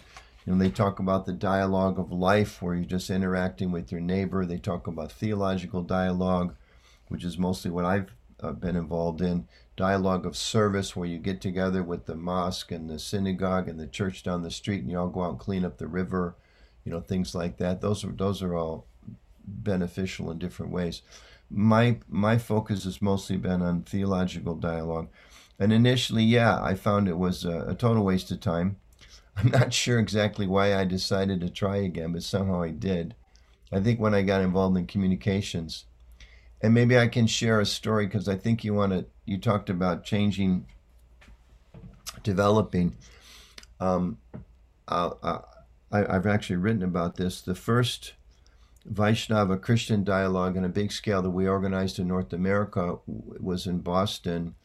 You know, they talk about the dialogue of life, where you're just interacting with your neighbor. They talk about theological dialogue, which is mostly what I've uh, been involved in dialogue of service where you get together with the mosque and the synagogue and the church down the street and you all go out and clean up the river you know things like that. Those are those are all beneficial in different ways. My my focus has mostly been on theological dialogue. And initially yeah i found it was a, a total waste of time. I'm not sure exactly why i decided to try again but somehow i did. I think when i got involved in communications and maybe I can share a story because I think you want to. You talked about changing, developing. Um, uh, I, have actually written about this. The first Vaishnava Christian dialogue on a big scale that we organized in North America was in Boston.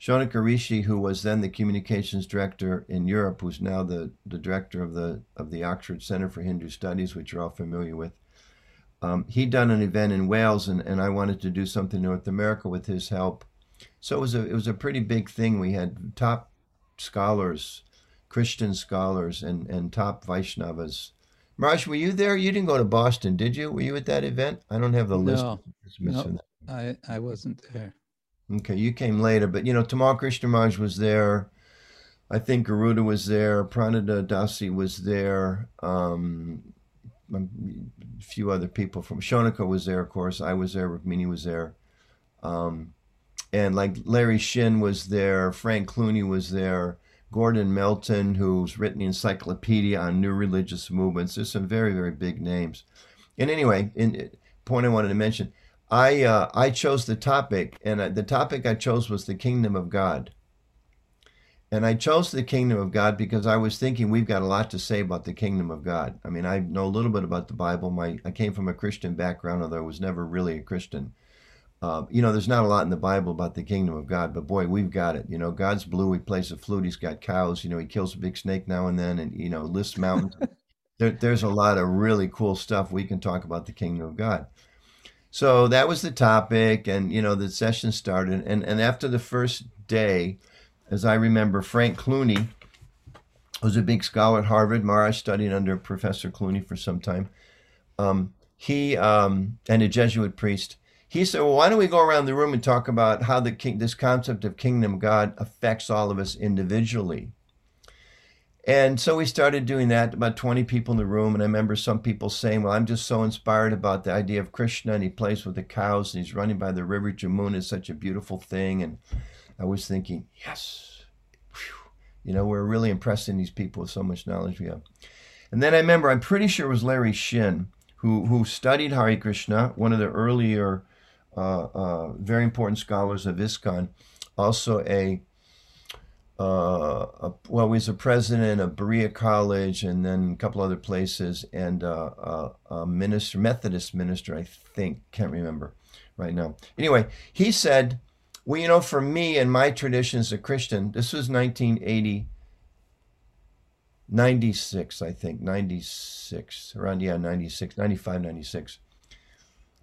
Shaunaka Rishi, who was then the communications director in Europe, who's now the, the director of the of the Oxford Center for Hindu Studies, which you're all familiar with, um, he'd done an event in Wales, and, and I wanted to do something in North America with his help. So it was a it was a pretty big thing. We had top scholars, Christian scholars, and and top Vaishnavas. Raj, were you there? You didn't go to Boston, did you? Were you at that event? I don't have the list. No, I I wasn't there. Okay, you came later, but you know, Tamal Krishnamaj was there. I think Garuda was there. Pranada Dasi was there. Um, um, a few other people from Shaunaka was there, of course. I was there. Rukmini was there. Um, and like Larry Shinn was there. Frank Clooney was there. Gordon Melton, who's written the encyclopedia on new religious movements. There's some very, very big names. And anyway, in point I wanted to mention, I uh, I chose the topic, and the topic I chose was the kingdom of God. And I chose the kingdom of God because I was thinking we've got a lot to say about the kingdom of God. I mean, I know a little bit about the Bible. My I came from a Christian background, although I was never really a Christian. Uh, you know, there's not a lot in the Bible about the kingdom of God, but boy, we've got it. You know, God's blue. He plays the flute. He's got cows. You know, he kills a big snake now and then, and you know, lists mountains. there, there's a lot of really cool stuff we can talk about the kingdom of God. So that was the topic, and you know, the session started, and and after the first day as I remember, Frank Clooney was a big scholar at Harvard. Mara studied under Professor Clooney for some time. Um, he um, and a Jesuit priest. He said, "Well, why don't we go around the room and talk about how the king, this concept of kingdom God affects all of us individually?" And so we started doing that. About 20 people in the room, and I remember some people saying, "Well, I'm just so inspired about the idea of Krishna, and he plays with the cows, and he's running by the river Jamuna is such a beautiful thing." And I was thinking, yes, Whew. you know, we're really impressing these people with so much knowledge we have. And then I remember, I'm pretty sure it was Larry Shinn who who studied Hare Krishna, one of the earlier, very important scholars of ISKCON, also a, uh, a, well, he was a president of Berea College and then a couple other places, and uh, uh, a minister, Methodist minister, I think, can't remember right now. Anyway, he said well, you know, for me and my tradition as a Christian, this was 1980, 96, I think, 96, around, yeah, 96, 95, 96.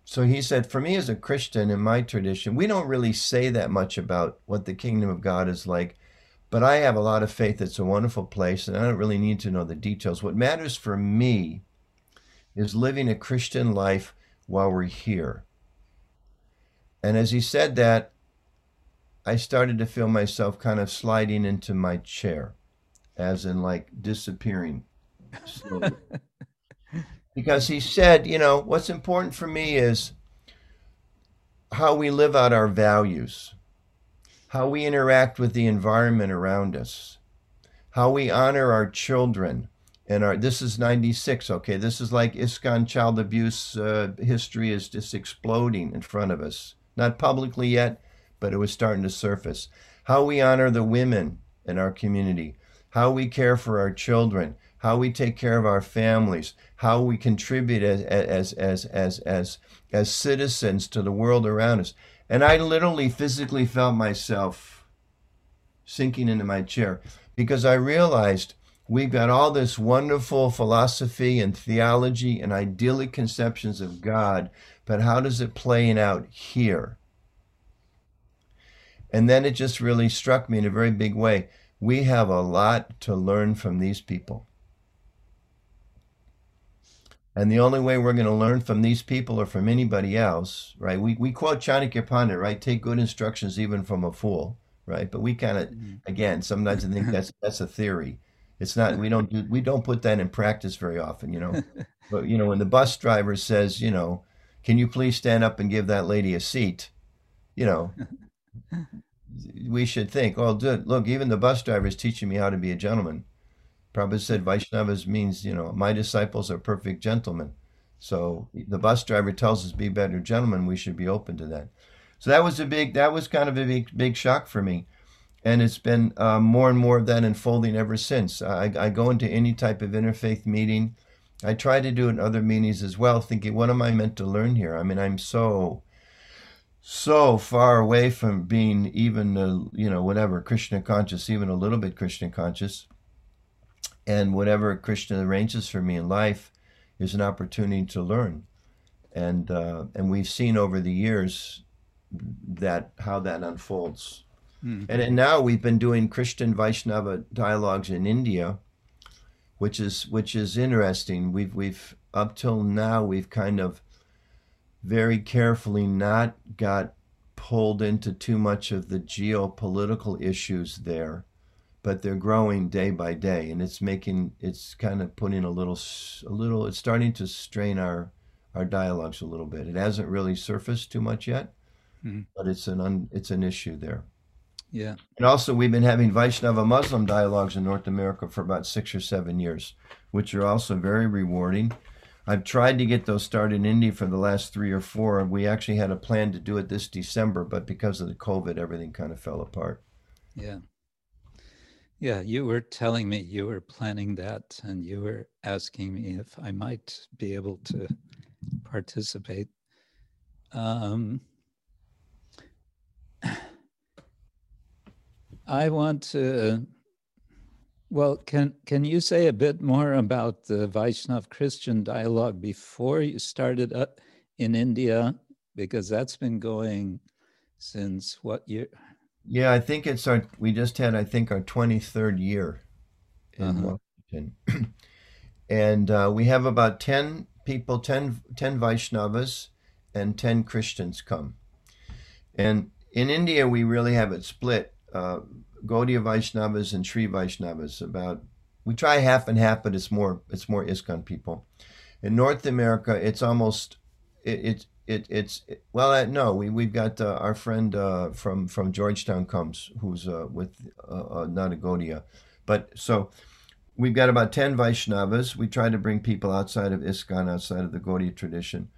So he said, for me as a Christian in my tradition, we don't really say that much about what the kingdom of God is like, but I have a lot of faith it's a wonderful place, and I don't really need to know the details. What matters for me is living a Christian life while we're here. And as he said that, I started to feel myself kind of sliding into my chair, as in like disappearing. because he said, you know, what's important for me is how we live out our values, how we interact with the environment around us, how we honor our children. And our this is 96, okay? This is like ISKCON child abuse uh, history is just exploding in front of us. Not publicly yet, but it was starting to surface. How we honor the women in our community, how we care for our children, how we take care of our families, how we contribute as as as as as as citizens to the world around us. And I literally physically felt myself sinking into my chair because I realized we've got all this wonderful philosophy and theology and idyllic conceptions of God, but how does it play out here? And then it just really struck me in a very big way. We have a lot to learn from these people. And the only way we're going to learn from these people or from anybody else, right? We, we quote Chanakya Pandit, right? Take good instructions even from a fool, right? But we kind of, mm-hmm. again, sometimes I think that's that's a theory. It's not. We don't do. We don't put that in practice very often, you know. but you know, when the bus driver says, you know, can you please stand up and give that lady a seat, you know, we should think, oh, good, look, even the bus driver is teaching me how to be a gentleman. Prabhupada said Vaishnavas means, you know, my disciples are perfect gentlemen. So the bus driver tells us be better gentlemen, we should be open to that. So that was a big, that was kind of a big, big shock for me. And it's been uh, more and more of that unfolding ever since. I, I go into any type of interfaith meeting. I try to do it in other meetings as well, thinking, what am I meant to learn here? I mean, I'm so so far away from being even you know whatever Krishna conscious, even a little bit Krishna conscious, and whatever Krishna arranges for me in life is an opportunity to learn, and uh, and we've seen over the years that how that unfolds, mm-hmm. and, and now we've been doing Christian Vaishnava dialogues in India, which is which is interesting. We've we've up till now we've kind of very carefully not got pulled into too much of the geopolitical issues there, but they're growing day by day, and it's making it's kind of putting a little a little. It's starting to strain our our dialogues a little bit. It hasn't really surfaced too much yet, Mhm. but it's an un, it's an issue there. Yeah. And also, we've been having Vaishnava Muslim dialogues in North America for about six or seven years, which are also very rewarding. I've tried to get those started in India for the last three or four. We actually had a plan to do it this December, but because of the COVID, everything kind of fell apart. Yeah. Yeah, you were telling me you were planning that and you were asking me if I might be able to participate. Um, I want to, well, can, can you say a bit more about the Vaishnav Christian dialogue before you started up in India? Because that's been going since what year? Yeah, I think it's our, we just had, I think, our 23rd year in Uh-huh. Washington. and uh, we have about 10 people, 10, 10 Vaishnavas, and 10 Christians come. And in India, we really have it split uh, Gaudiya Vaishnavas and Sri Vaishnavas. About we try half and half, but it's more it's more ISKCON people. In North America, it's almost it, it, it it's well uh, no we we've got uh, our friend uh, from from Georgetown comes who's uh, with uh, uh, not a Gaudiya, but so we've got about 10 Vaishnavas. We try to bring people outside of ISKCON, outside of the Gaudiya tradition.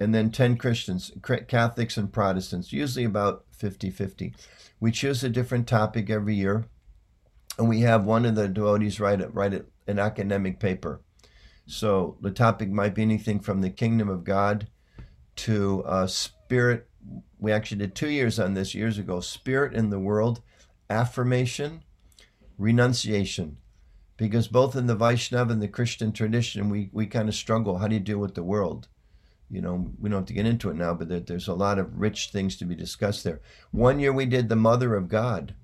And then 10 Christians, Catholics and Protestants, usually about 50 50. We choose a different topic every year, and we have one of the devotees write, it, write it, an academic paper. So the topic might be anything from the kingdom of God to uh, spirit. We actually did two years on this years ago spirit in the world, affirmation, renunciation because both in the Vaishnava and the Christian tradition, we, we kind of struggle. How do you deal with the world? You know, we don't have to get into it now, but there, there's a lot of rich things to be discussed there. One year we did the Mother of God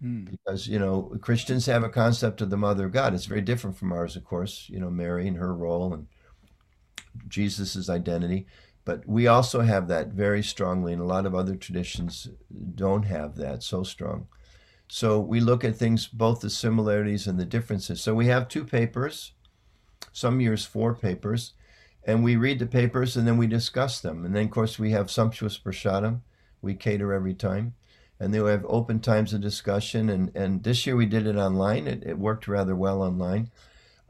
Hmm. because, you know, Christians have a concept of the Mother of God. It's very different from ours, of course, you know, Mary and her role and Jesus's identity. But we also have that very strongly, and a lot of other traditions don't have that so strong. So we look at things, both the similarities and the differences. So we have two papers, some years four papers, and we read the papers and then we discuss them. And then, of course, we have sumptuous prasadam. We cater every time. And then we have open times of discussion. And, and this year we did it online. It, it worked rather well online.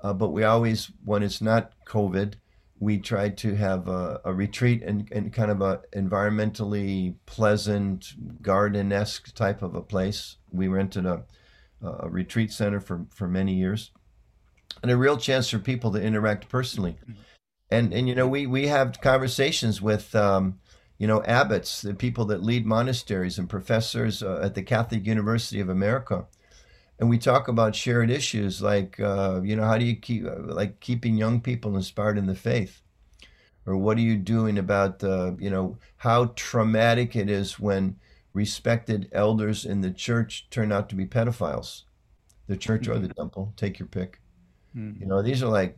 Uh, but we always, when it's not COVID, we tried to have a, a retreat and, and kind of a environmentally pleasant garden-esque type of a place. We rented a, a retreat center for, for many years and a real chance for people to interact personally. And, and you know, we, we have conversations with, um, you know, abbots, the people that lead monasteries and professors uh, at the Catholic University of America and we talk about shared issues like uh, you know how do you keep like keeping young people inspired in the faith? Or what are you doing about uh, you know how traumatic it is when respected elders in the church turn out to be pedophiles? The church or the temple take your pick. Hmm. you know these are like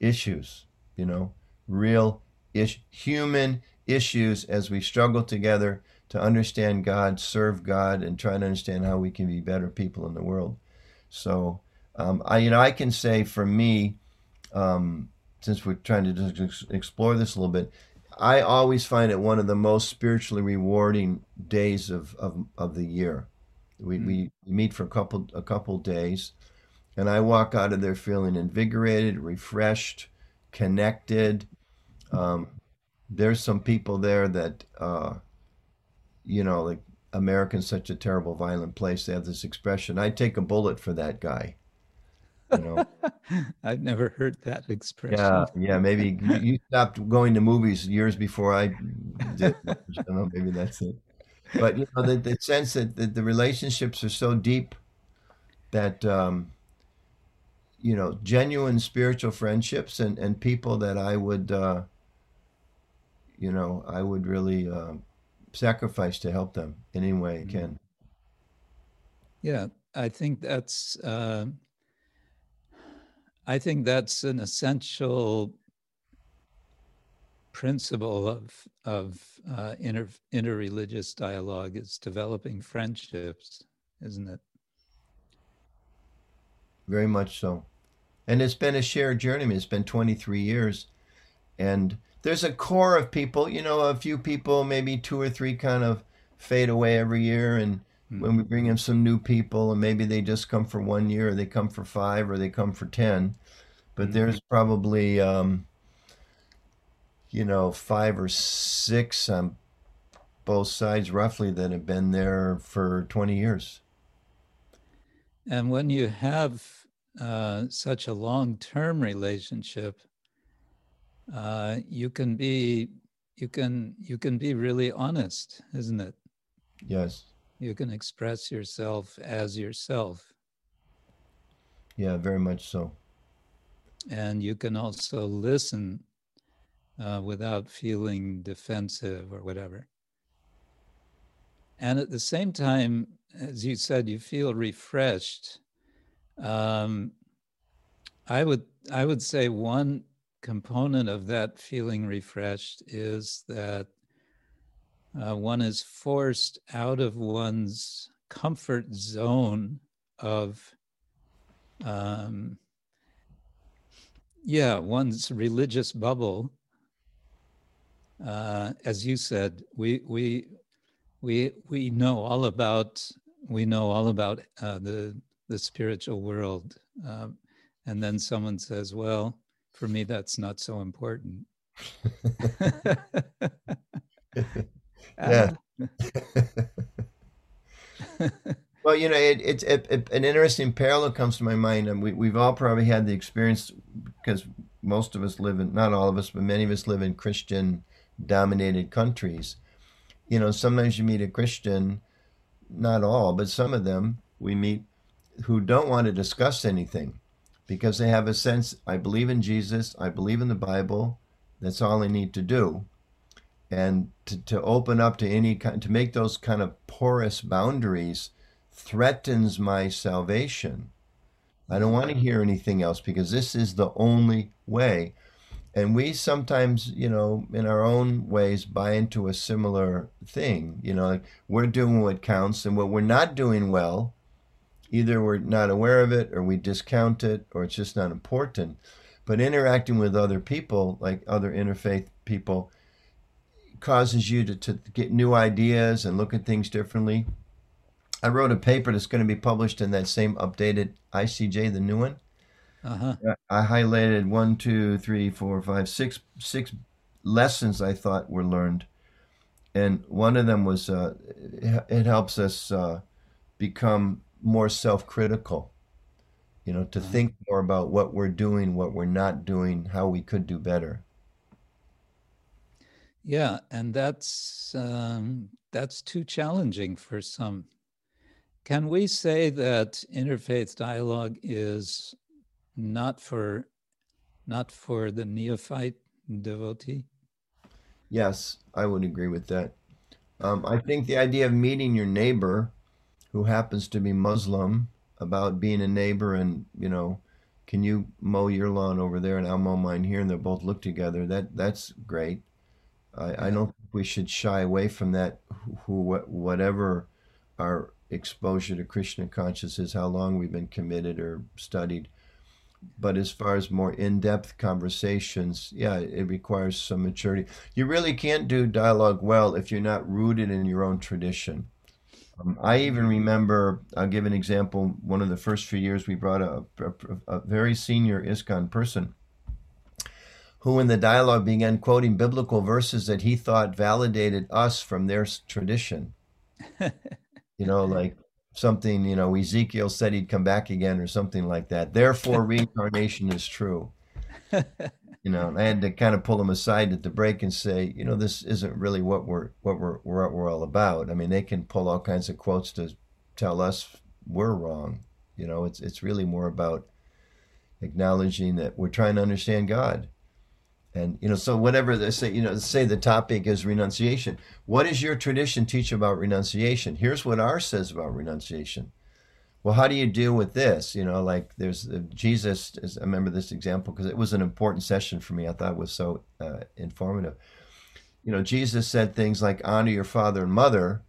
issues you know real ish human issues as we struggle together to understand God, serve God, and try to understand how we can be better people in the world. So, um, I you know I can say for me, um, since we're trying to just explore this a little bit, I always find it one of the most spiritually rewarding days of of, of the year. We, Mm. we meet for a couple a couple days, and I walk out of there feeling invigorated, refreshed, connected. Um, there's some people there that uh, you know, like America's such a terrible, violent place. They have this expression: "I'd take a bullet for that guy." You know, I've never heard that expression. yeah, yeah. Maybe you stopped going to movies years before I did. I don't know, maybe that's it. But you know, the, the sense that the, the relationships are so deep that um, you know, genuine spiritual friendships and and people that I would, uh, you know, I would really. Uh, sacrifice to help them in any way I can. Yeah, I think that's uh, I think that's an essential principle of of uh, inter interreligious dialogue is developing friendships, isn't it? very much so. And it's been a shared journey. I mean, it's been 23 years. And there's a core of people, you know, a few people, maybe two or three kind of fade away every year. And when we bring in some new people, and maybe they just come for one year, or they come for five, or they come for 10. But there's probably, um, you know, five or six on both sides roughly that have been there for 20 years. And when you have uh, such a long-term relationship, uh, you can be you can you can be really honest, isn't it? Yes. You can express yourself as yourself, Yeah, very much so. and you can also listen uh, without feeling defensive or whatever. And at the same time, as you said, you feel refreshed. Um, I would I would say one component of that feeling refreshed is that uh, one is forced out of one's comfort zone of um, yeah one's religious bubble. Uh, as you said we we we we know all about we know all about uh, the the spiritual world um, and then someone says well for me that's not so important Yeah. Um, well, you know, it, it's it, it, an interesting parallel comes to my mind, and we we've all probably had the experience because most of us live in not all of us, but many of us live in Christian-dominated countries. You know, sometimes you meet a Christian, not all, but some of them we meet who don't want to discuss anything because they have a sense I believe in Jesus, I believe in the Bible, that's all I need to do. And to, to open up to any kind to make those kind of porous boundaries threatens my salvation. I don't want to hear anything else because this is the only way. And we sometimes you know in our own ways buy into a similar thing you know we're doing what counts and what we're not doing well either we're not aware of it or we discount it or it's just not important but interacting with other people like other interfaith people causes you to, to get new ideas and look at things differently. I wrote a paper that's going to be published in that same updated ICJ, the new one. uh-huh I highlighted one, two, three, four, five, six, six lessons I thought were learned, and one of them was uh, it it helps us uh, become more self-critical. You know, to think more about what we're doing, what we're not doing, how we could do better. Yeah, and that's um, that's too challenging for some. Can we say that interfaith dialogue is not for not for the neophyte devotee? Yes, I would agree with that. Um, I think the idea of meeting your neighbor who happens to be Muslim about being a neighbor and, you know, can you mow your lawn over there and I'll mow mine here and they'll both look together. That that's great. I, I don't think we should shy away from that who, who whatever our exposure to Krishna consciousness, how long we've been committed or studied. But as far as more in-depth conversations, yeah, it requires some maturity. You really can't do dialogue well if you're not rooted in your own tradition. Um, I even remember, I'll give an example. One of the first few years, we brought a, a, a very senior ISKCON person who, in the dialogue, began quoting biblical verses that he thought validated us from their tradition. You know, like something, you know, Ezekiel said he'd come back again or something like that. Therefore, reincarnation is true. You know, I had to kind of pull them aside at the break and say, you know, this isn't really what we're what we're what we're all about. I mean, they can pull all kinds of quotes to tell us we're wrong. You know, it's it's really more about acknowledging that we're trying to understand God. And you know, so whatever they say, you know, say the topic is renunciation. What does your tradition teach about renunciation? Here's what ours says about renunciation. Well, how do you deal with this? You know, like there's uh, Jesus. Is, I remember this example because it was an important session for me. I thought it was so uh, informative. You know, Jesus said things like honor your father and mother,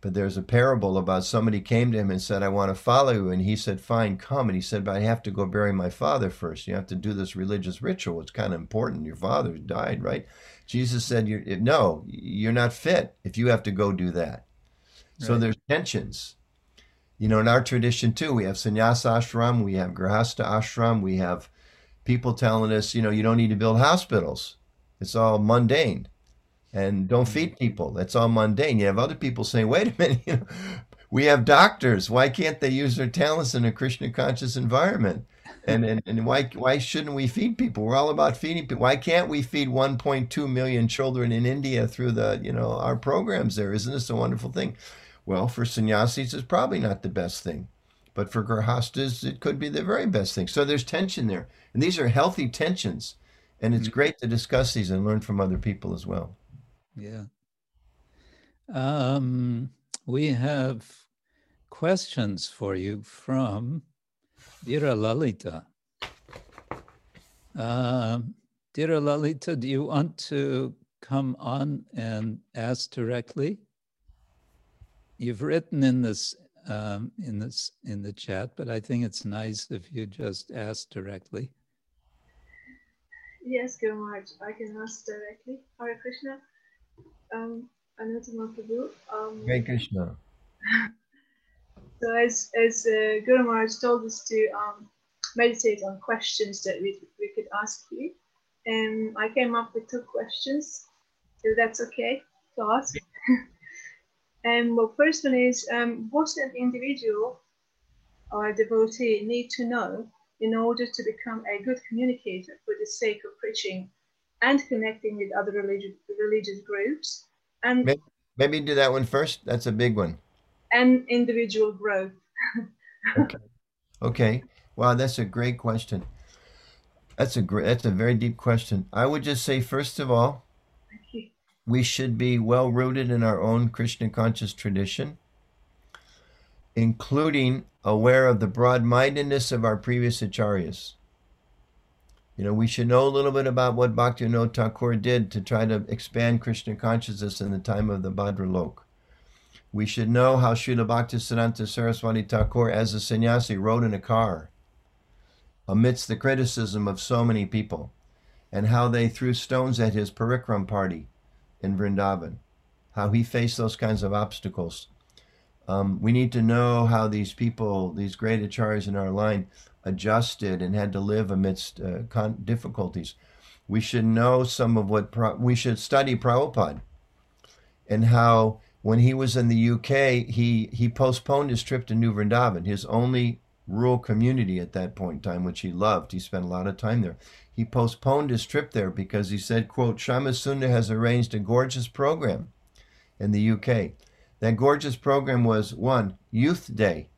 But there's a parable about somebody came to him and said, I want to follow you. And he said, Fine, come. And he said, But I have to go bury my father first. You have to do this religious ritual. It's kind of important. Your father died, right? Jesus said, you're, No, you're not fit if you have to go do that. So there's tensions. You know, in our tradition too, we have sannyasa ashram, we have grihastha ashram, we have people telling us, you know, you don't need to build hospitals. It's all mundane. And don't feed mm-hmm. people. That's all mundane. You have other people saying, wait a minute, you know, we have doctors. Why can't they use their talents in a Krishna conscious environment? And, and, and why why shouldn't we feed people? We're all about feeding people. Why can't we feed 1.2 million children in India through the you know our programs there? Isn't this a wonderful thing? Well, for sannyasis, it's probably not the best thing, but for grihasthas, it could be the very best thing. So there's tension there, and these are healthy tensions, and it's great to discuss these and learn from other people as well. Yeah. Um, we have questions for you from Dhira Lalita. Um, Dhira Lalita, do you want to come on and ask directly? You've written in this um, in this in the chat, but I think it's nice if you just ask directly. Yes, Guru Maharaj, I can ask directly. Hare Krishna. Um, Anuttama Prabhu. Um, Hare Krishna. so as as uh, Guru Maharaj told us to um, meditate on questions that we, we could ask you, and I came up with two questions. So that's okay to ask. and well, first one is, um, what an individual or a devotee need to know in order to become a good communicator for the sake of preaching and connecting with other religious religious groups and Maybe, maybe do that one first. That's a big one. and individual growth. Okay. Okay. Wow, that's a great question. That's a great. That's a very deep question. I would just say, first of all. We should be well rooted in our own Krishna conscious tradition, including aware of the broad mindedness of our previous acharyas. You know, we should know a little bit about what Bhaktivinoda Thakur did to try to expand Krishna consciousness in the time of the Bhadralok. We should know how Srila Bhaktisiddhanta Saraswati Thakur, as a sannyasi, rode in a car amidst the criticism of so many people, and how they threw stones at his parikram party in Vrindavan, how he faced those kinds of obstacles. Um, we need to know how these people, these great acharyas in our line, adjusted and had to live amidst uh, con- difficulties. We should know some of what Pra- we should study Prabhupada and how when he was in the UK, he he postponed his trip to New Vrindavan, his only rural community at that point in time, which he loved. He spent a lot of time there. He postponed his trip there because he said, quote, Shyamasundar has arranged a gorgeous program in the UK. That gorgeous program was one, Youth Day,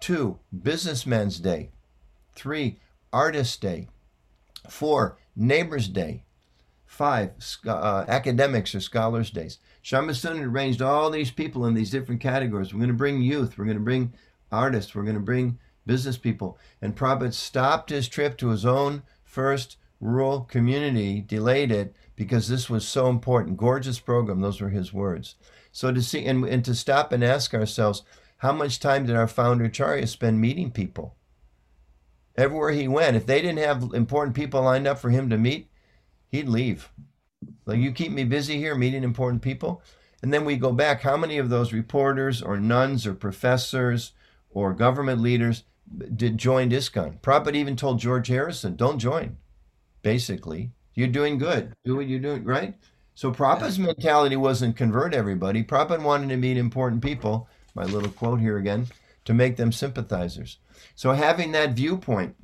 two, Businessman's Day, three, Artist Day, four, Neighbors Day, five, uh, Academics or Scholars Days. Shyamasundar arranged all these people in these different categories. We're going to bring youth, we're going to bring artists, we're going to bring business people. And Prabhupada stopped his trip to his own first rural community, delayed it because this was so important. Gorgeous program, those were his words. So to see and, and to stop and ask ourselves, how much time did our founder acharya spend meeting people? Everywhere he went, if they didn't have important people lined up for him to meet, he'd leave. Like you keep me busy here meeting important people. And then we go back. How many of those reporters or nuns or professors or government leaders did join ISKCON? Prabhupada even told George Harrison, don't join. Basically, you're doing good. Do what you're doing, right? So Prabhupada's mentality wasn't convert everybody. Prabhupada wanted to meet important people, my little quote here again, to make them sympathizers. So having that viewpoint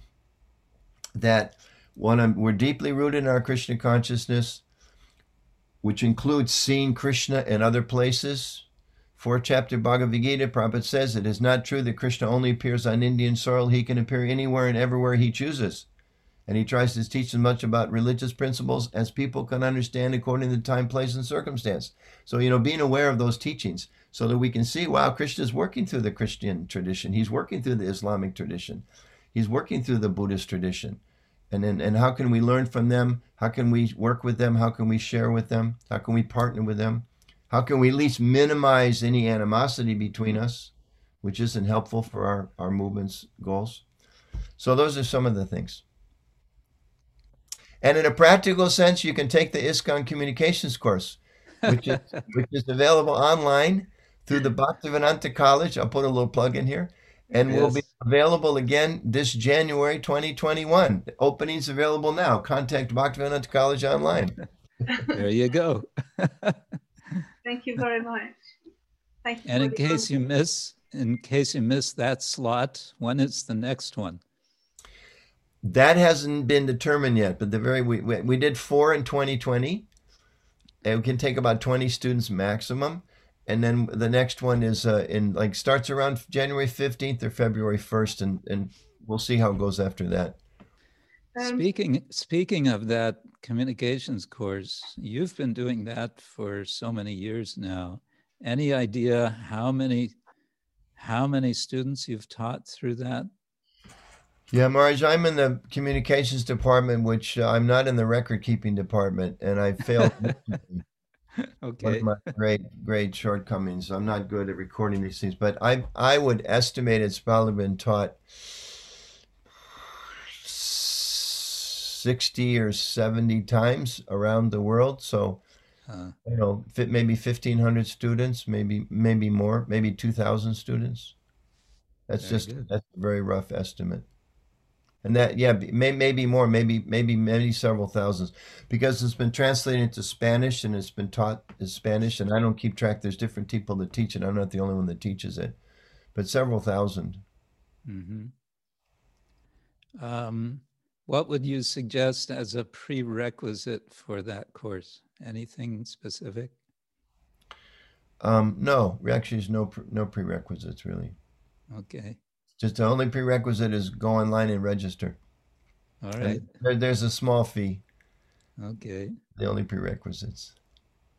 that one, we're deeply rooted in our Krishna consciousness, which includes seeing Krishna in other places. Fourth chapter Bhagavad Gita, Prabhupada says it is not true that Krishna only appears on Indian soil. He can appear anywhere and everywhere he chooses. And he tries to teach as much about religious principles as people can understand according to the time, place, and circumstance. So, you know, being aware of those teachings so that we can see, wow, Krishna is working through the Christian tradition. He's working through the Islamic tradition. He's working through the Buddhist tradition and then and how can we learn from them how can we work with them how can we share with them how can we partner with them How can we at least minimize any animosity between us, which isn't helpful for our, our movement's goals? So those are some of the things. And in a practical sense, you can take the ISKCON communications course, which is, which is available online through the Bhaktivedanta College. I'll put a little plug in here. And yes. will be available again this January 2021. The Openings available now. Contact Bhaktivedanta College online. there you go. Thank you very much. Thank you. And in case you miss, in case you miss that slot, when is the next one? That hasn't been determined yet, but the very we, we, we did four in 2020. And we can take about 20 students maximum. And then the next one is uh, in like starts around January 15th or February 1st, and, and we'll see how it goes after that. Um, speaking speaking of that communications course, you've been doing that for so many years now. Any idea how many how many students you've taught through that? Yeah, Maharaj, I'm in the communications department, which uh, I'm not in the record keeping department, and I failed. okay. One of my great, great shortcomings. I'm not good at recording these things, but I, I would estimate it's probably been taught 60 or 70 times around the world. So, uh, you know, maybe 1,500 students, maybe, maybe more, maybe 2,000 students. That's just, good. that's a very rough estimate and that yeah may, maybe more maybe maybe maybe several thousands because it's been translated into spanish and it's been taught in spanish and i don't keep track there's different people that teach it i'm not the only one that teaches it but several 1000 mm-hmm. um, what would you suggest as a prerequisite for that course anything specific um, no actually there's no no prerequisites really okay just the only prerequisite is go online and register. All right. There, there's a small fee. Okay. The only prerequisites.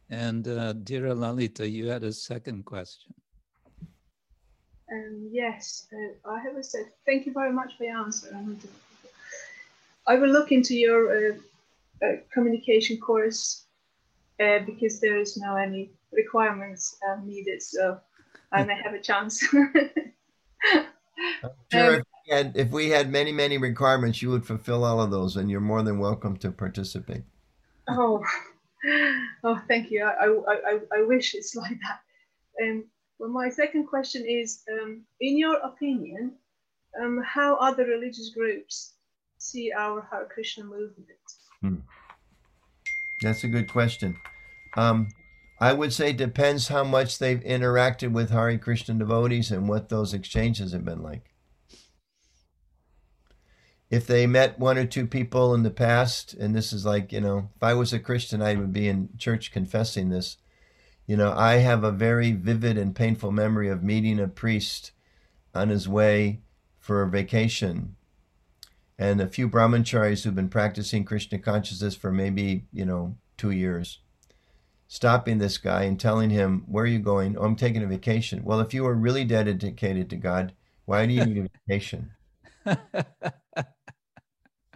And uh, dear Lalita, you had a second question. Um, yes, uh, I have a set. Thank you very much for your answer. I will look into your uh, uh, communication course uh, because there is no any requirements uh, needed, so I may have a chance. sure um, if, we had, if we had many, many requirements, you would fulfill all of those, and you're more than welcome to participate. Oh, oh, thank you. I, I, I, I wish it's like that. Um, well, my second question is, um, in your opinion, um, how other religious groups see our Hare Krishna movement? Hmm. That's a good question. Um, I would say depends how much they've interacted with Hare Krishna devotees and what those exchanges have been like. If they met one or two people in the past, and this is like, you know, if I was a Christian, I would be in church confessing this. You know, I have a very vivid and painful memory of meeting a priest on his way for a vacation. And a few brahmacharis who've been practicing Krishna consciousness for maybe, you know, two years stopping this guy and telling him, Where are you going? Oh, I'm taking a vacation. Well, if you were really dedicated to God, why do you need a vacation? you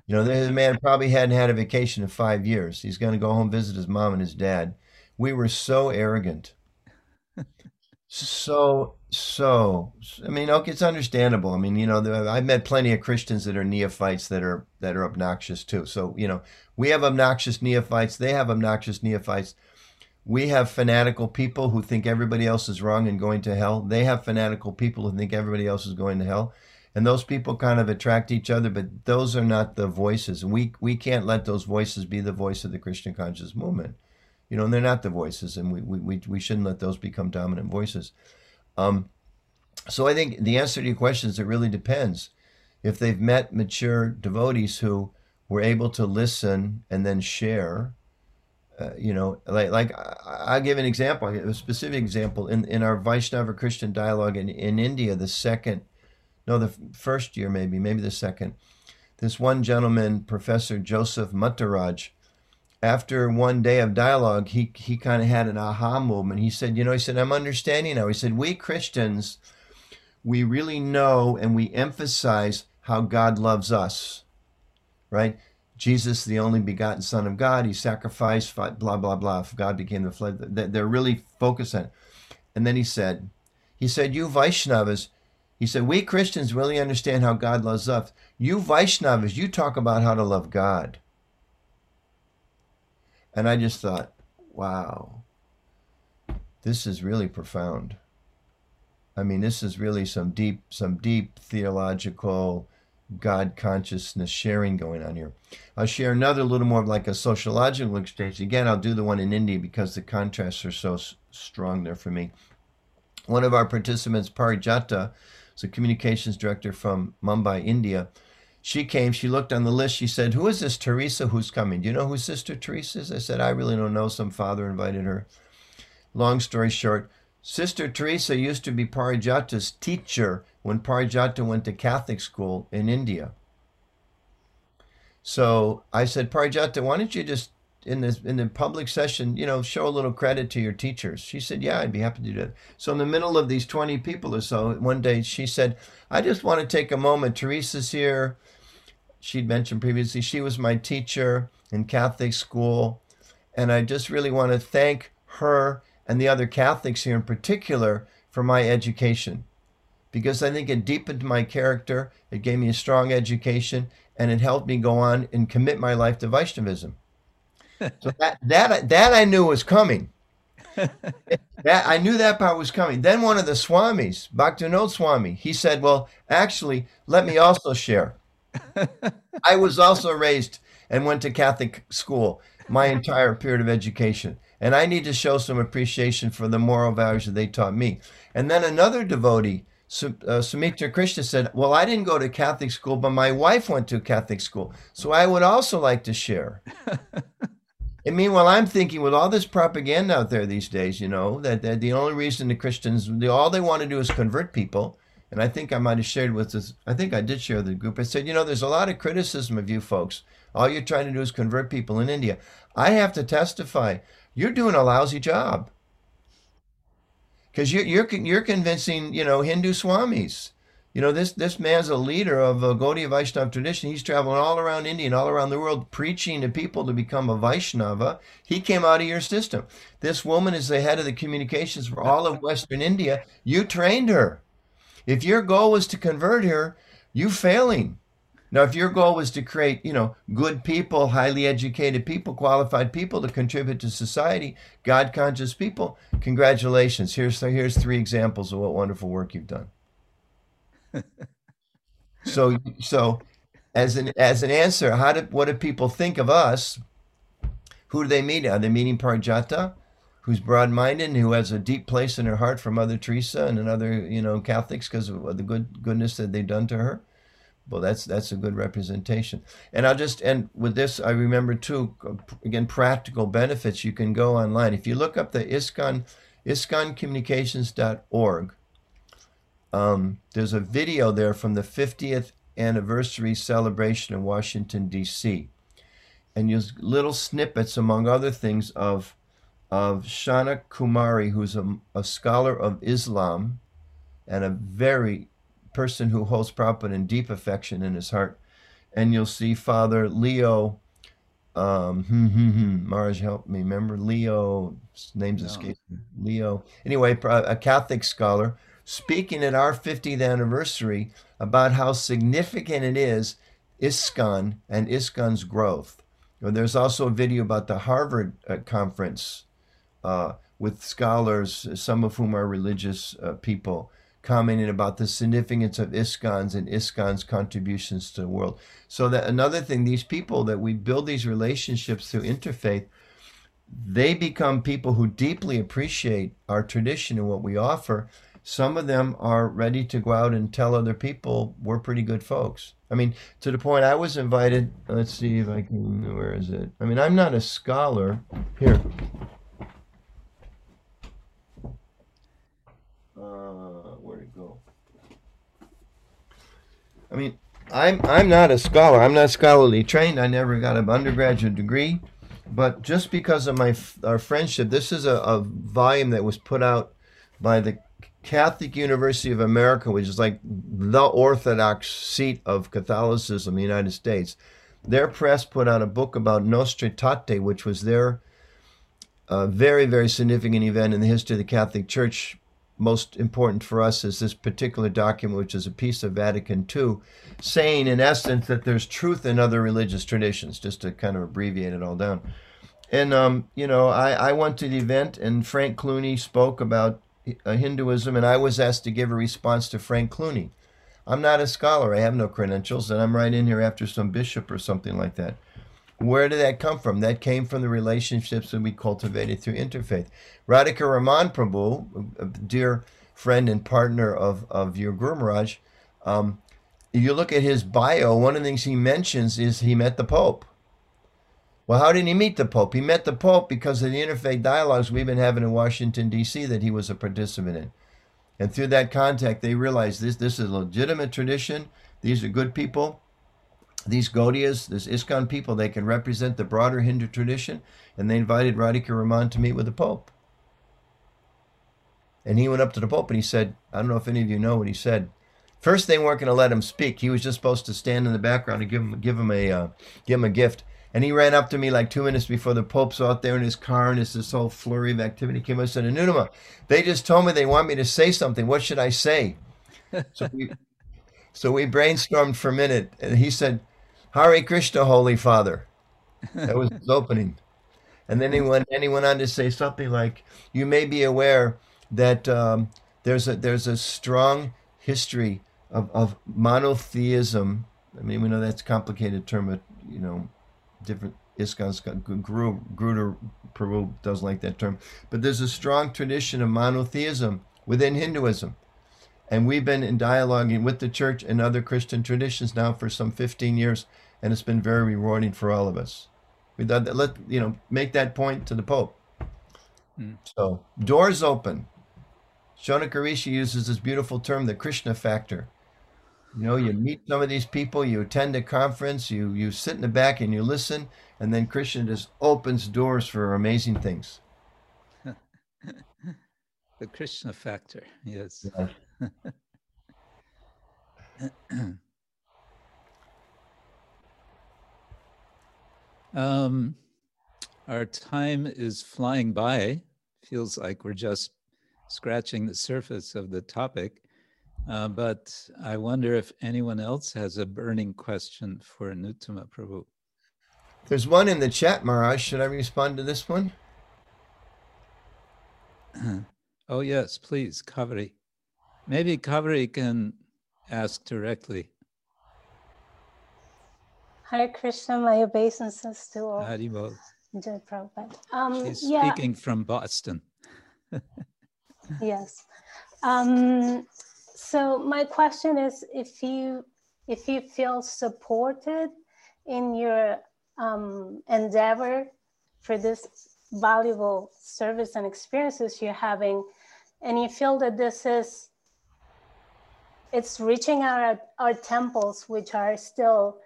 know, this man probably hadn't had a vacation in five years. He's going to go home visit his mom and his dad. We were so arrogant. So, so, I mean, okay, it's understandable. I mean, you know, I've met plenty of Christians that are neophytes that are that are obnoxious too. So, you know, we have obnoxious neophytes. They have obnoxious neophytes we have fanatical people who think everybody else is wrong and going to hell. They have fanatical people who think everybody else is going to hell. And those people kind of attract each other, but those are not the voices. And we, we can't let those voices be the voice of the Krishna conscious movement. You know, and they're not the voices, and we, we, we shouldn't let those become dominant voices. Um, so I think the answer to your question is it really depends. If they've met mature devotees who were able to listen and then share, uh, you know, like like I'll give an example, a specific example in in our Vaishnava Christian dialogue in in India, the second, no, the first year maybe, maybe the second. This one gentleman, Professor Joseph Muttaraj, after one day of dialogue, he he kind of had an aha moment. He said, you know, he said, I'm understanding now. He said, we Christians, we really know and we emphasize how God loves us, right? Jesus, the only begotten Son of God, he sacrificed, blah, blah, blah. God became the flesh. They're really focused on it. And then he said, he said, you Vaishnavas, he said, we Christians really understand how God loves us. You Vaishnavas, you talk about how to love God. And I just thought, wow, this is really profound. I mean, this is really some deep, some deep theological God consciousness sharing going on here. I'll share another little more of like a sociological exchange. Again, I'll do the one in India because the contrasts are so strong there for me. One of our participants, Parijata, is a communications director from Mumbai, India. She came, she looked on the list, she said, Who is this Teresa who's coming? Do you know who Sister Teresa is? I said, I really don't know. Some father invited her. Long story short, Sister Teresa used to be Parijata's teacher when Parijata went to Catholic school in India. So I said, Parijata, why don't you just in the in the public session, you know, show a little credit to your teachers? She said, Yeah, I'd be happy to do that. So in the middle of these 20 people or so, one day she said, I just want to take a moment. Teresa's here. She'd mentioned previously she was my teacher in Catholic school. And I just really want to thank her and the other Catholics here in particular for my education because I think it deepened my character, it gave me a strong education, and it helped me go on and commit my life to Vaishnavism. so that that that I knew was coming. that I knew that part was coming. Then one of the swamis, Bhaktivinoda Swami, he said, "Well, actually, let me also share. I was also raised and went to Catholic school my entire period of education. And I need to show some appreciation for the moral values that they taught me. And then another devotee, uh, Sumitra Krishna, said, Well, I didn't go to Catholic school, but my wife went to Catholic school. So I would also like to share. and meanwhile, I'm thinking with all this propaganda out there these days, you know, that, that the only reason the Christians, all they want to do is convert people. And I think I might have shared with this, I think I did share with the group. I said, you know, there's a lot of criticism of you folks. All you're trying to do is convert people in India. I have to testify you're doing a lousy job because you're, you're you're convincing you know Hindu swamis. You know this this man's a leader of a Gaudiya Vaishnava tradition. He's traveling all around India and all around the world preaching to people to become a Vaishnava. He came out of your system. This woman is the head of the communications for all of Western India. You trained her. If your goal was to convert her, you failing. Now, if your goal was to create, you know, good people, highly educated people, qualified people to contribute to society, God conscious people, congratulations. Here's here's three examples of what wonderful work you've done. so so as an as an answer, how do what do people think of us? Who do they meet? Are they meeting Parijata, who's broad-minded and who has a deep place in her heart for Mother Teresa and other, you know, Catholics because of the good goodness that they've done to her? Well, that's that's a good representation. And I'll just end with this. I remember too, again, practical benefits. You can go online if you look up the ISKCON, ISKCONcommunications.org. Um, there's a video there from the 50th anniversary celebration in Washington D.C. And there's little snippets, among other things, of of Shana Kumari, who's a, a scholar of Islam and a very person who holds Prabhupada in deep affection in his heart. And you'll see Father Leo, um, hmm, hmm, hmm, Maharaj, help me. Remember Leo, name's no. escape. Leo. Anyway, a Catholic scholar speaking at our 50th anniversary about how significant it is, ISKCON and ISKCON's growth. There's also a video about the Harvard uh, conference uh, with scholars, some of whom are religious uh, people, commenting about the significance of ISKCONs and ISKCON's contributions to the world. So that another thing, these people that we build these relationships through interfaith, they become people who deeply appreciate our tradition and what we offer. Some of them are ready to go out and tell other people we're pretty good folks. I mean, to the point I was invited. Let's see if I can. Where is it? I mean, I'm not a scholar. Here, I mean, I'm I'm not a scholar. I'm not scholarly trained. I never got an undergraduate degree, but just because of my our friendship, this is a, a volume that was put out by the Catholic University of America, which is like the orthodox seat of Catholicism in the United States. their press put out a book about Nostra Aetate, which was their uh, very, very significant event in the history of the Catholic Church. Most important for us is this particular document, which is a piece of Vatican II, saying in essence that there's truth in other religious traditions, just to kind of abbreviate it all down. And, um, you know, I, I went to the event and Frank Clooney spoke about uh, Hinduism, and I was asked to give a response to Frank Clooney. I'm not a scholar, I have no credentials, and I'm right in here after some bishop or something like that. Where did that come from? That came from the relationships that we cultivated through interfaith. Radhika Raman Prabhu, a dear friend and partner of, of your Guru Maharaj, um, you look at his bio, one of the things he mentions is he met the Pope. Well, how did he meet the Pope? He met the Pope because of the interfaith dialogues we've been having in Washington, D.C., that he was a participant in. And through that contact, they realized this, this is a legitimate tradition. These are good people. These Gaudiyas, this ISKCON people, they can represent the broader Hindu tradition. And they invited Radhika Raman to meet with the Pope. And he went up to the Pope and he said, I don't know if any of you know what he said. First, they weren't going to let him speak. He was just supposed to stand in the background and give him give him a uh, give him a gift. And he ran up to me like two minutes before the Pope's out there in his car and it's this whole flurry of activity came up and said, Anuttama, they just told me they want me to say something. What should I say? So we, so we brainstormed for a minute and he said, Hare Krishna, Holy Father. That was his opening. And then he went, and he went on to say something like, you may be aware that um, there's, a, there's a strong history of, of monotheism. I mean, we know that's a complicated term, but, you know, different ISKCON's Guru, Guru Prabhu doesn't like that term, but there's a strong tradition of monotheism within Hinduism. And we've been in dialoguing with the church and other Christian traditions now for some 15 years, and it's been very rewarding for all of us. We thought that let you know make that point to the Pope. Mm. So doors open. Shaunaka Rishi uses this beautiful term, the Krishna factor. You know, you meet some of these people, you attend a conference, you you sit in the back and you listen, and then Krishna just opens doors for amazing things. the Krishna factor, yes. um, our time is flying by. Feels like we're just scratching the surface of the topic. Uh, but I wonder if anyone else has a burning question for Nuttama Prabhu. There's one in the chat, Maharaj. Should I respond to this one? oh, yes, please, Kaveri. Maybe Kaveri can ask directly. Hare Krishna, my obeisances to all. Haribol. Jai Prabhupada. Um, She's yeah. speaking from Boston. yes. Um, so my question is if you if you feel supported in your um, endeavor for this valuable service and experiences you're having and you feel that this is it's reaching our our temples which are still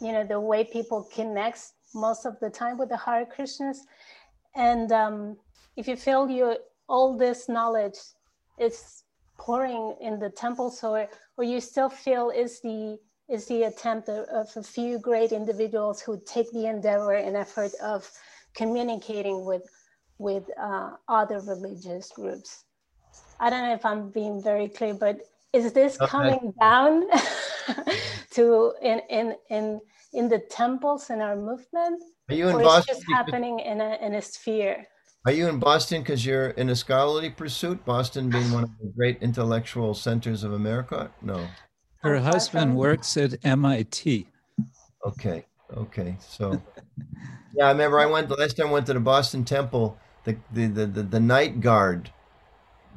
you know the way people connect most of the time with the Hare Krishnas. And um, if you feel you all this knowledge is pouring in the temples or or you still feel is the is the attempt of, of a few great individuals who take the endeavor and effort of communicating with with uh, other religious groups. I don't know if i'm being very clear but is this okay. coming down to in in in in the temples in our movement are you in or Boston? It's just happening in a in a sphere are you in Boston because you're in a scholarly pursuit? Boston being one of the great intellectual centers of America? No. Her oh, husband works at MIT. Okay. Okay. So, yeah, I remember I went the last time I went to the Boston Temple. The the the the, the night guard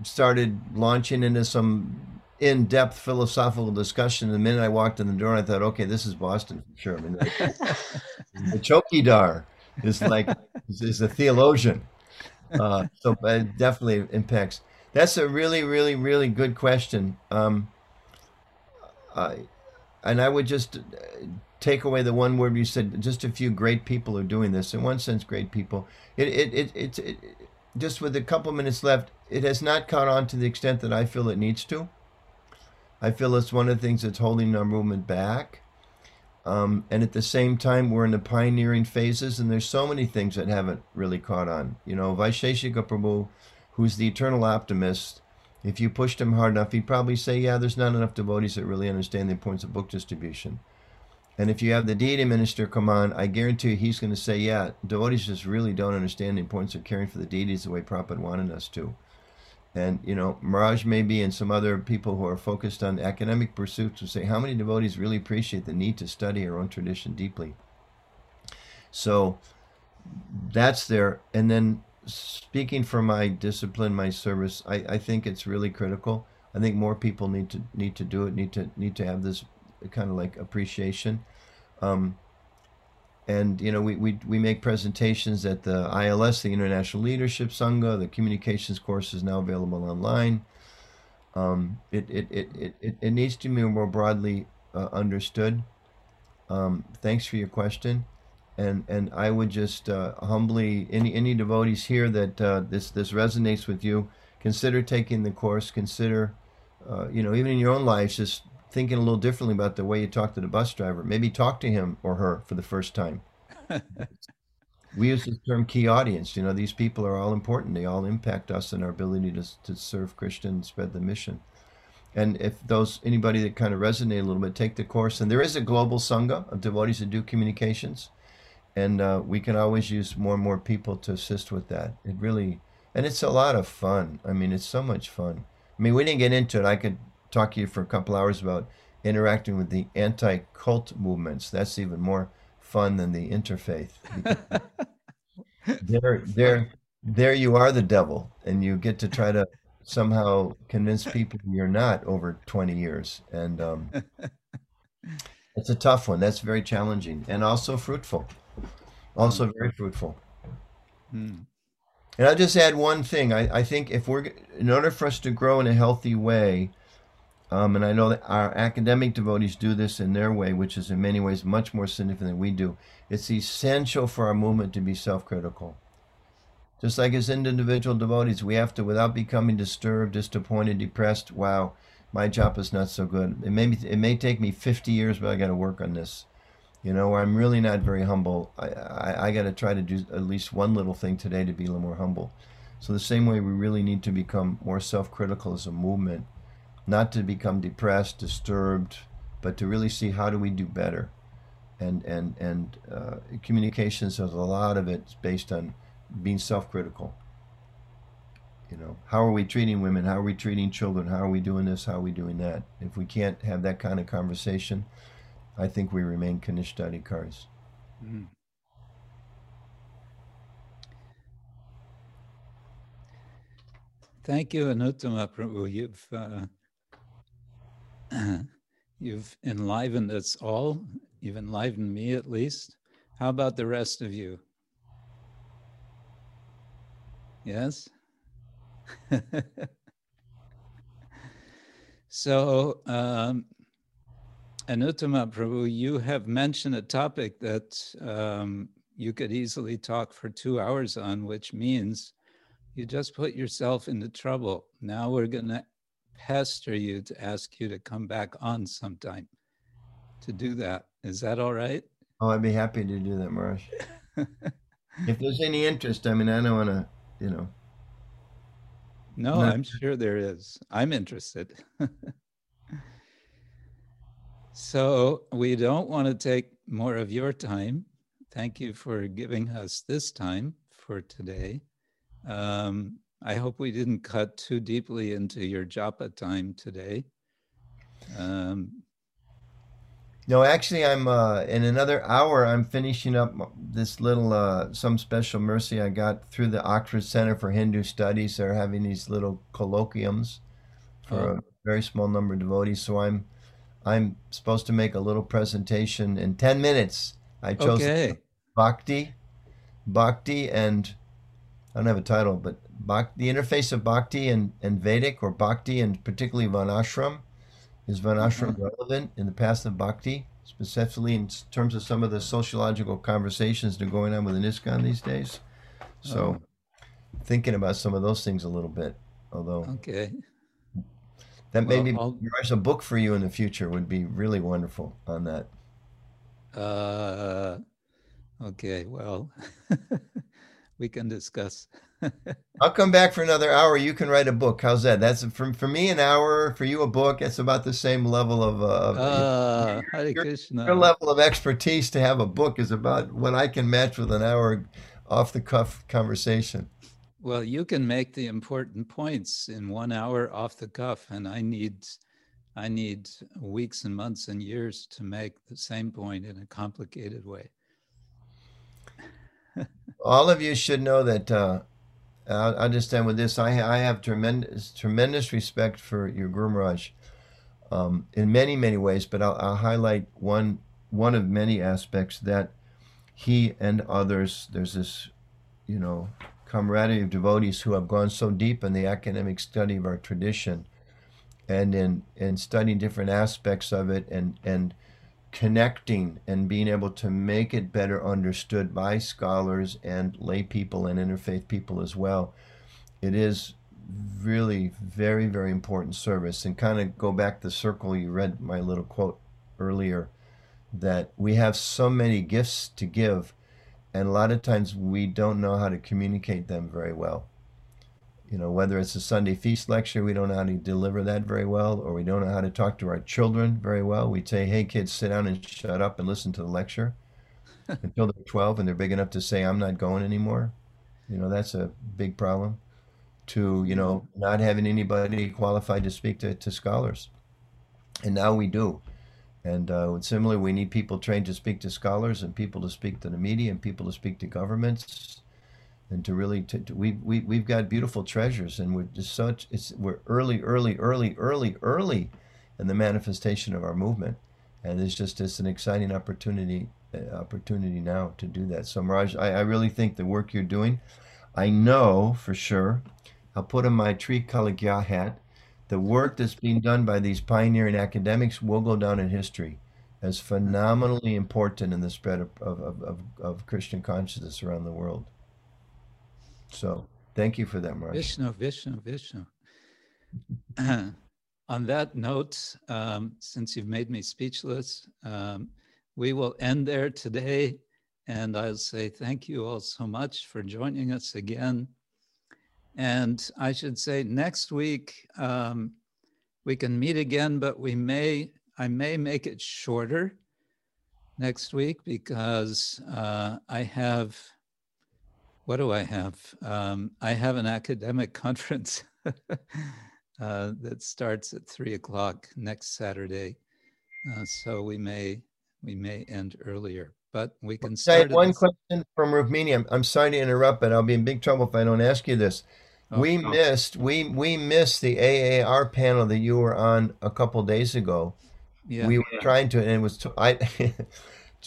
started launching into some in-depth philosophical discussion. The minute I walked in the door, I thought, okay, this is Boston for sure. I mean, the chokidar is like is a theologian uh, so it definitely impacts. That's a really, really, really good question. Um, I, and I would just uh, take away the one word you said. Just a few great people are doing this. In one sense, great people. It, it, it, it, it just with a couple minutes left, it has not caught on to the extent that I feel it needs to. I feel it's one of the things that's holding our movement back. Um, and at the same time, we're in the pioneering phases, and there's so many things that haven't really caught on. You know, Vaisheshika Prabhu, who's the eternal optimist, if you pushed him hard enough, he'd probably say, yeah, there's not enough devotees that really understand the importance of book distribution. And if you have the deity minister come on, I guarantee he's going to say, yeah, devotees just really don't understand the importance of caring for the deities the way Prabhupada wanted us to. And, you know, Maharaj maybe and some other people who are focused on academic pursuits will say, how many devotees really appreciate the need to study our own tradition deeply? So that's there. And then speaking for my discipline, my service, I, I think it's really critical. I think more people need to need to do it, need to need to have this kind of like appreciation. Um, and you know we, we we make presentations at the ILS, the International Leadership Sangha. The communications course is now available online. Um, it, it, it, it, it needs to be more broadly uh, understood. Um, thanks for your question, and and I would just uh, humbly any any devotees here that uh, this this resonates with you, consider taking the course. Consider, uh, you know, even in your own lives, just thinking a little differently about the way you talk to the bus driver. Maybe talk to him or her for the first time. we use the term key audience. You know, these people are all important. They all impact us and our ability to, to serve Krishna and spread the mission. And if those anybody that kind of resonate a little bit, take the course. And there is a global sangha of devotees that do communications, and uh, we can always use more and more people to assist with that. It really, and it's a lot of fun. I mean, it's so much fun. I mean, we didn't get into it. I could talk to you for a couple hours about interacting with the anti-cult movements. That's even more fun than the interfaith. there, there, there you are the devil, and you get to try to somehow convince people you're not over 20 years. And um, it's a tough one. That's very challenging and also fruitful. Also very fruitful. Hmm. And I'll just add one thing. I, I think if we're, in order for us to grow in a healthy way, um, and I know that our academic devotees do this in their way, which is in many ways much more significant than we do. It's essential for our movement to be self critical. Just like as individual devotees, we have to, without becoming disturbed, disappointed, depressed, wow, my job is not so good. It may, be, it may take me 50 years, but I got to work on this. You know, I'm really not very humble. I, I, I got to try to do at least one little thing today to be a little more humble. So, the same way we really need to become more self critical as a movement not to become depressed, disturbed, but to really see how do we do better. And and and uh, communications, there's a lot of it based on being self-critical. You know, how are we treating women? How are we treating children? How are we doing this? How are we doing that? If we can't have that kind of conversation, I think we remain Kanishthadikaris. Mm. Thank you, Anuttama Prabhu. You've uh, You've enlivened us all. You've enlivened me at least. How about the rest of you? Yes? so, um, Anuttama Prabhu, you have mentioned a topic that um, you could easily talk for two hours on, which means you just put yourself into trouble. Now we're going to pester you to ask you to come back on sometime to do that. Is that all right? Oh, I'd be happy to do that, Maharaj. if there's any interest, I mean, I don't want to, you know. No, not... I'm sure there is. I'm interested. so we don't want to take more of your time. Thank you for giving us this time for today. Um, I hope we didn't cut too deeply into your japa time today. Um, no, actually, I'm uh, in another hour. I'm finishing up this little uh, some special mercy I got through the Oxford Center for Hindu Studies. They're having these little colloquiums for oh. a very small number of devotees. So I'm I'm supposed to make a little presentation in ten minutes. I chose okay. bhakti, bhakti, and I don't have a title, but the interface of bhakti and, and Vedic or bhakti and particularly Varnashram. Is Varnashram mm-hmm. relevant in the path of bhakti, specifically in terms of some of the sociological conversations that are going on within ISKCON these days? So, oh. thinking about some of those things a little bit, although. Okay. That well, maybe write a book for you in the future would be really wonderful on that. Uh, okay, well, we can discuss. I'll come back for another hour. You can write a book. How's that? That's for, for me an hour. For you a book. It's about the same level of. Uh, uh, your, your level of expertise to have a book is about what I can match with an hour off the cuff conversation. Well, you can make the important points in one hour off the cuff, and I need, I need weeks and months and years to make the same point in a complicated way. All of you should know that. Uh, I understand with this. I I have tremendous tremendous respect for your Guru um, in many many ways. But I'll, I'll highlight one one of many aspects that he and others. There's this, you know, camaraderie of devotees who have gone so deep in the academic study of our tradition, and in in studying different aspects of it, and and connecting and being able to make it better understood by scholars and lay people and interfaith people as well. It is really very, very important service. And kind of go back the circle, you read my little quote earlier that we have so many gifts to give, and a lot of times we don't know how to communicate them very well you know, whether it's a Sunday feast lecture, we don't know how to deliver that very well, or we don't know how to talk to our children very well. We'd say, hey, kids, sit down and shut up and listen to the lecture until they're 12 and they're big enough to say, I'm not going anymore. You know, that's a big problem. To, you know, not having anybody qualified to speak to, to scholars. And now we do. And uh, similarly, we need people trained to speak to scholars and people to speak to the media and people to speak to governments and to really to, to, we, we we've got beautiful treasures and we're just such it's we're early early early early early in the manifestation of our movement and it's just it's an exciting opportunity uh, opportunity now to do that so Maharaj I, I really think the work you're doing I know for sure I'll put on my trikalajna hat the work that's being done by these pioneering academics will go down in history as phenomenally important in the spread of, of, of, of Krishna consciousness around the world. So thank you for that, Mark. Vishnu, Vishnu, Vishnu. On that note, um, since you've made me speechless, um, we will end there today. And I'll say thank you all so much for joining us again. And I should say next week, um, we can meet again, but we may, I may make it shorter next week because uh, I have what do I have? Um, I have an academic conference uh, that starts at three o'clock next Saturday, uh, so we may we may end earlier, but we can start. one question from Rukmini. I'm, I'm sorry to interrupt, but I'll be in big trouble if I don't ask you this. Oh, we oh. missed we we missed the AAR panel that you were on a couple days ago. Yeah, we were yeah. trying to, and it was t- I.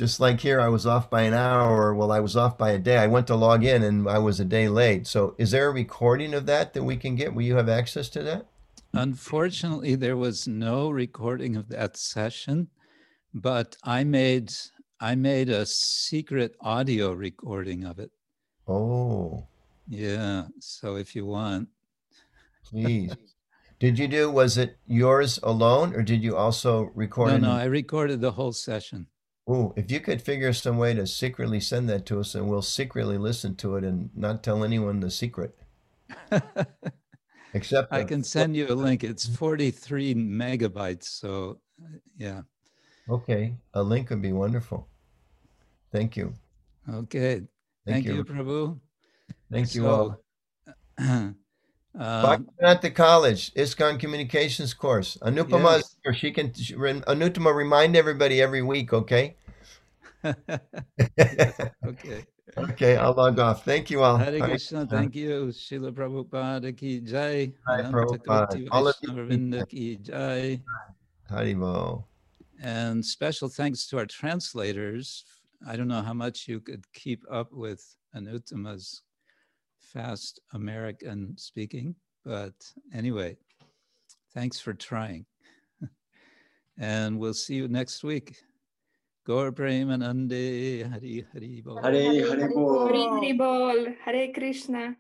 just like here, I was off by an hour. Well, I was off by a day. I went to log in and I was a day late. So, is there a recording of that that we can get? Will you have access to that? Unfortunately, there was no recording of that session, but I made I made a secret audio recording of it. Oh. Yeah. So if you want. Please. did you do was it yours alone or did you also record No, no, I recorded the whole session. Oh, if you could figure some way to secretly send that to us and we'll secretly listen to it and not tell anyone the secret. Except I can send you a link. It's 43 megabytes. So, yeah. Okay. A link would be wonderful. Thank you. Okay. Thank, Thank you. you, Prabhu. Thank you all. Uh, at the college, ISKCON communications course. Anupama yes. here. She can Anupama remind everybody every week, okay? okay. Okay, I'll log off. Thank you all. Hare Krishna, uh-huh. thank you. Srila Prabhupada ki jai. Hi, Prabhupada. All of you. ki jai. Harimo. And special thanks to our translators. I don't know how much you could keep up with Anuttama's fast American speaking, but anyway, thanks for trying. and we'll see you next week. Gaur Premanande Hari Hari Bol. Hari Hari Bol. Hari Hari Bol. Hare Krishna.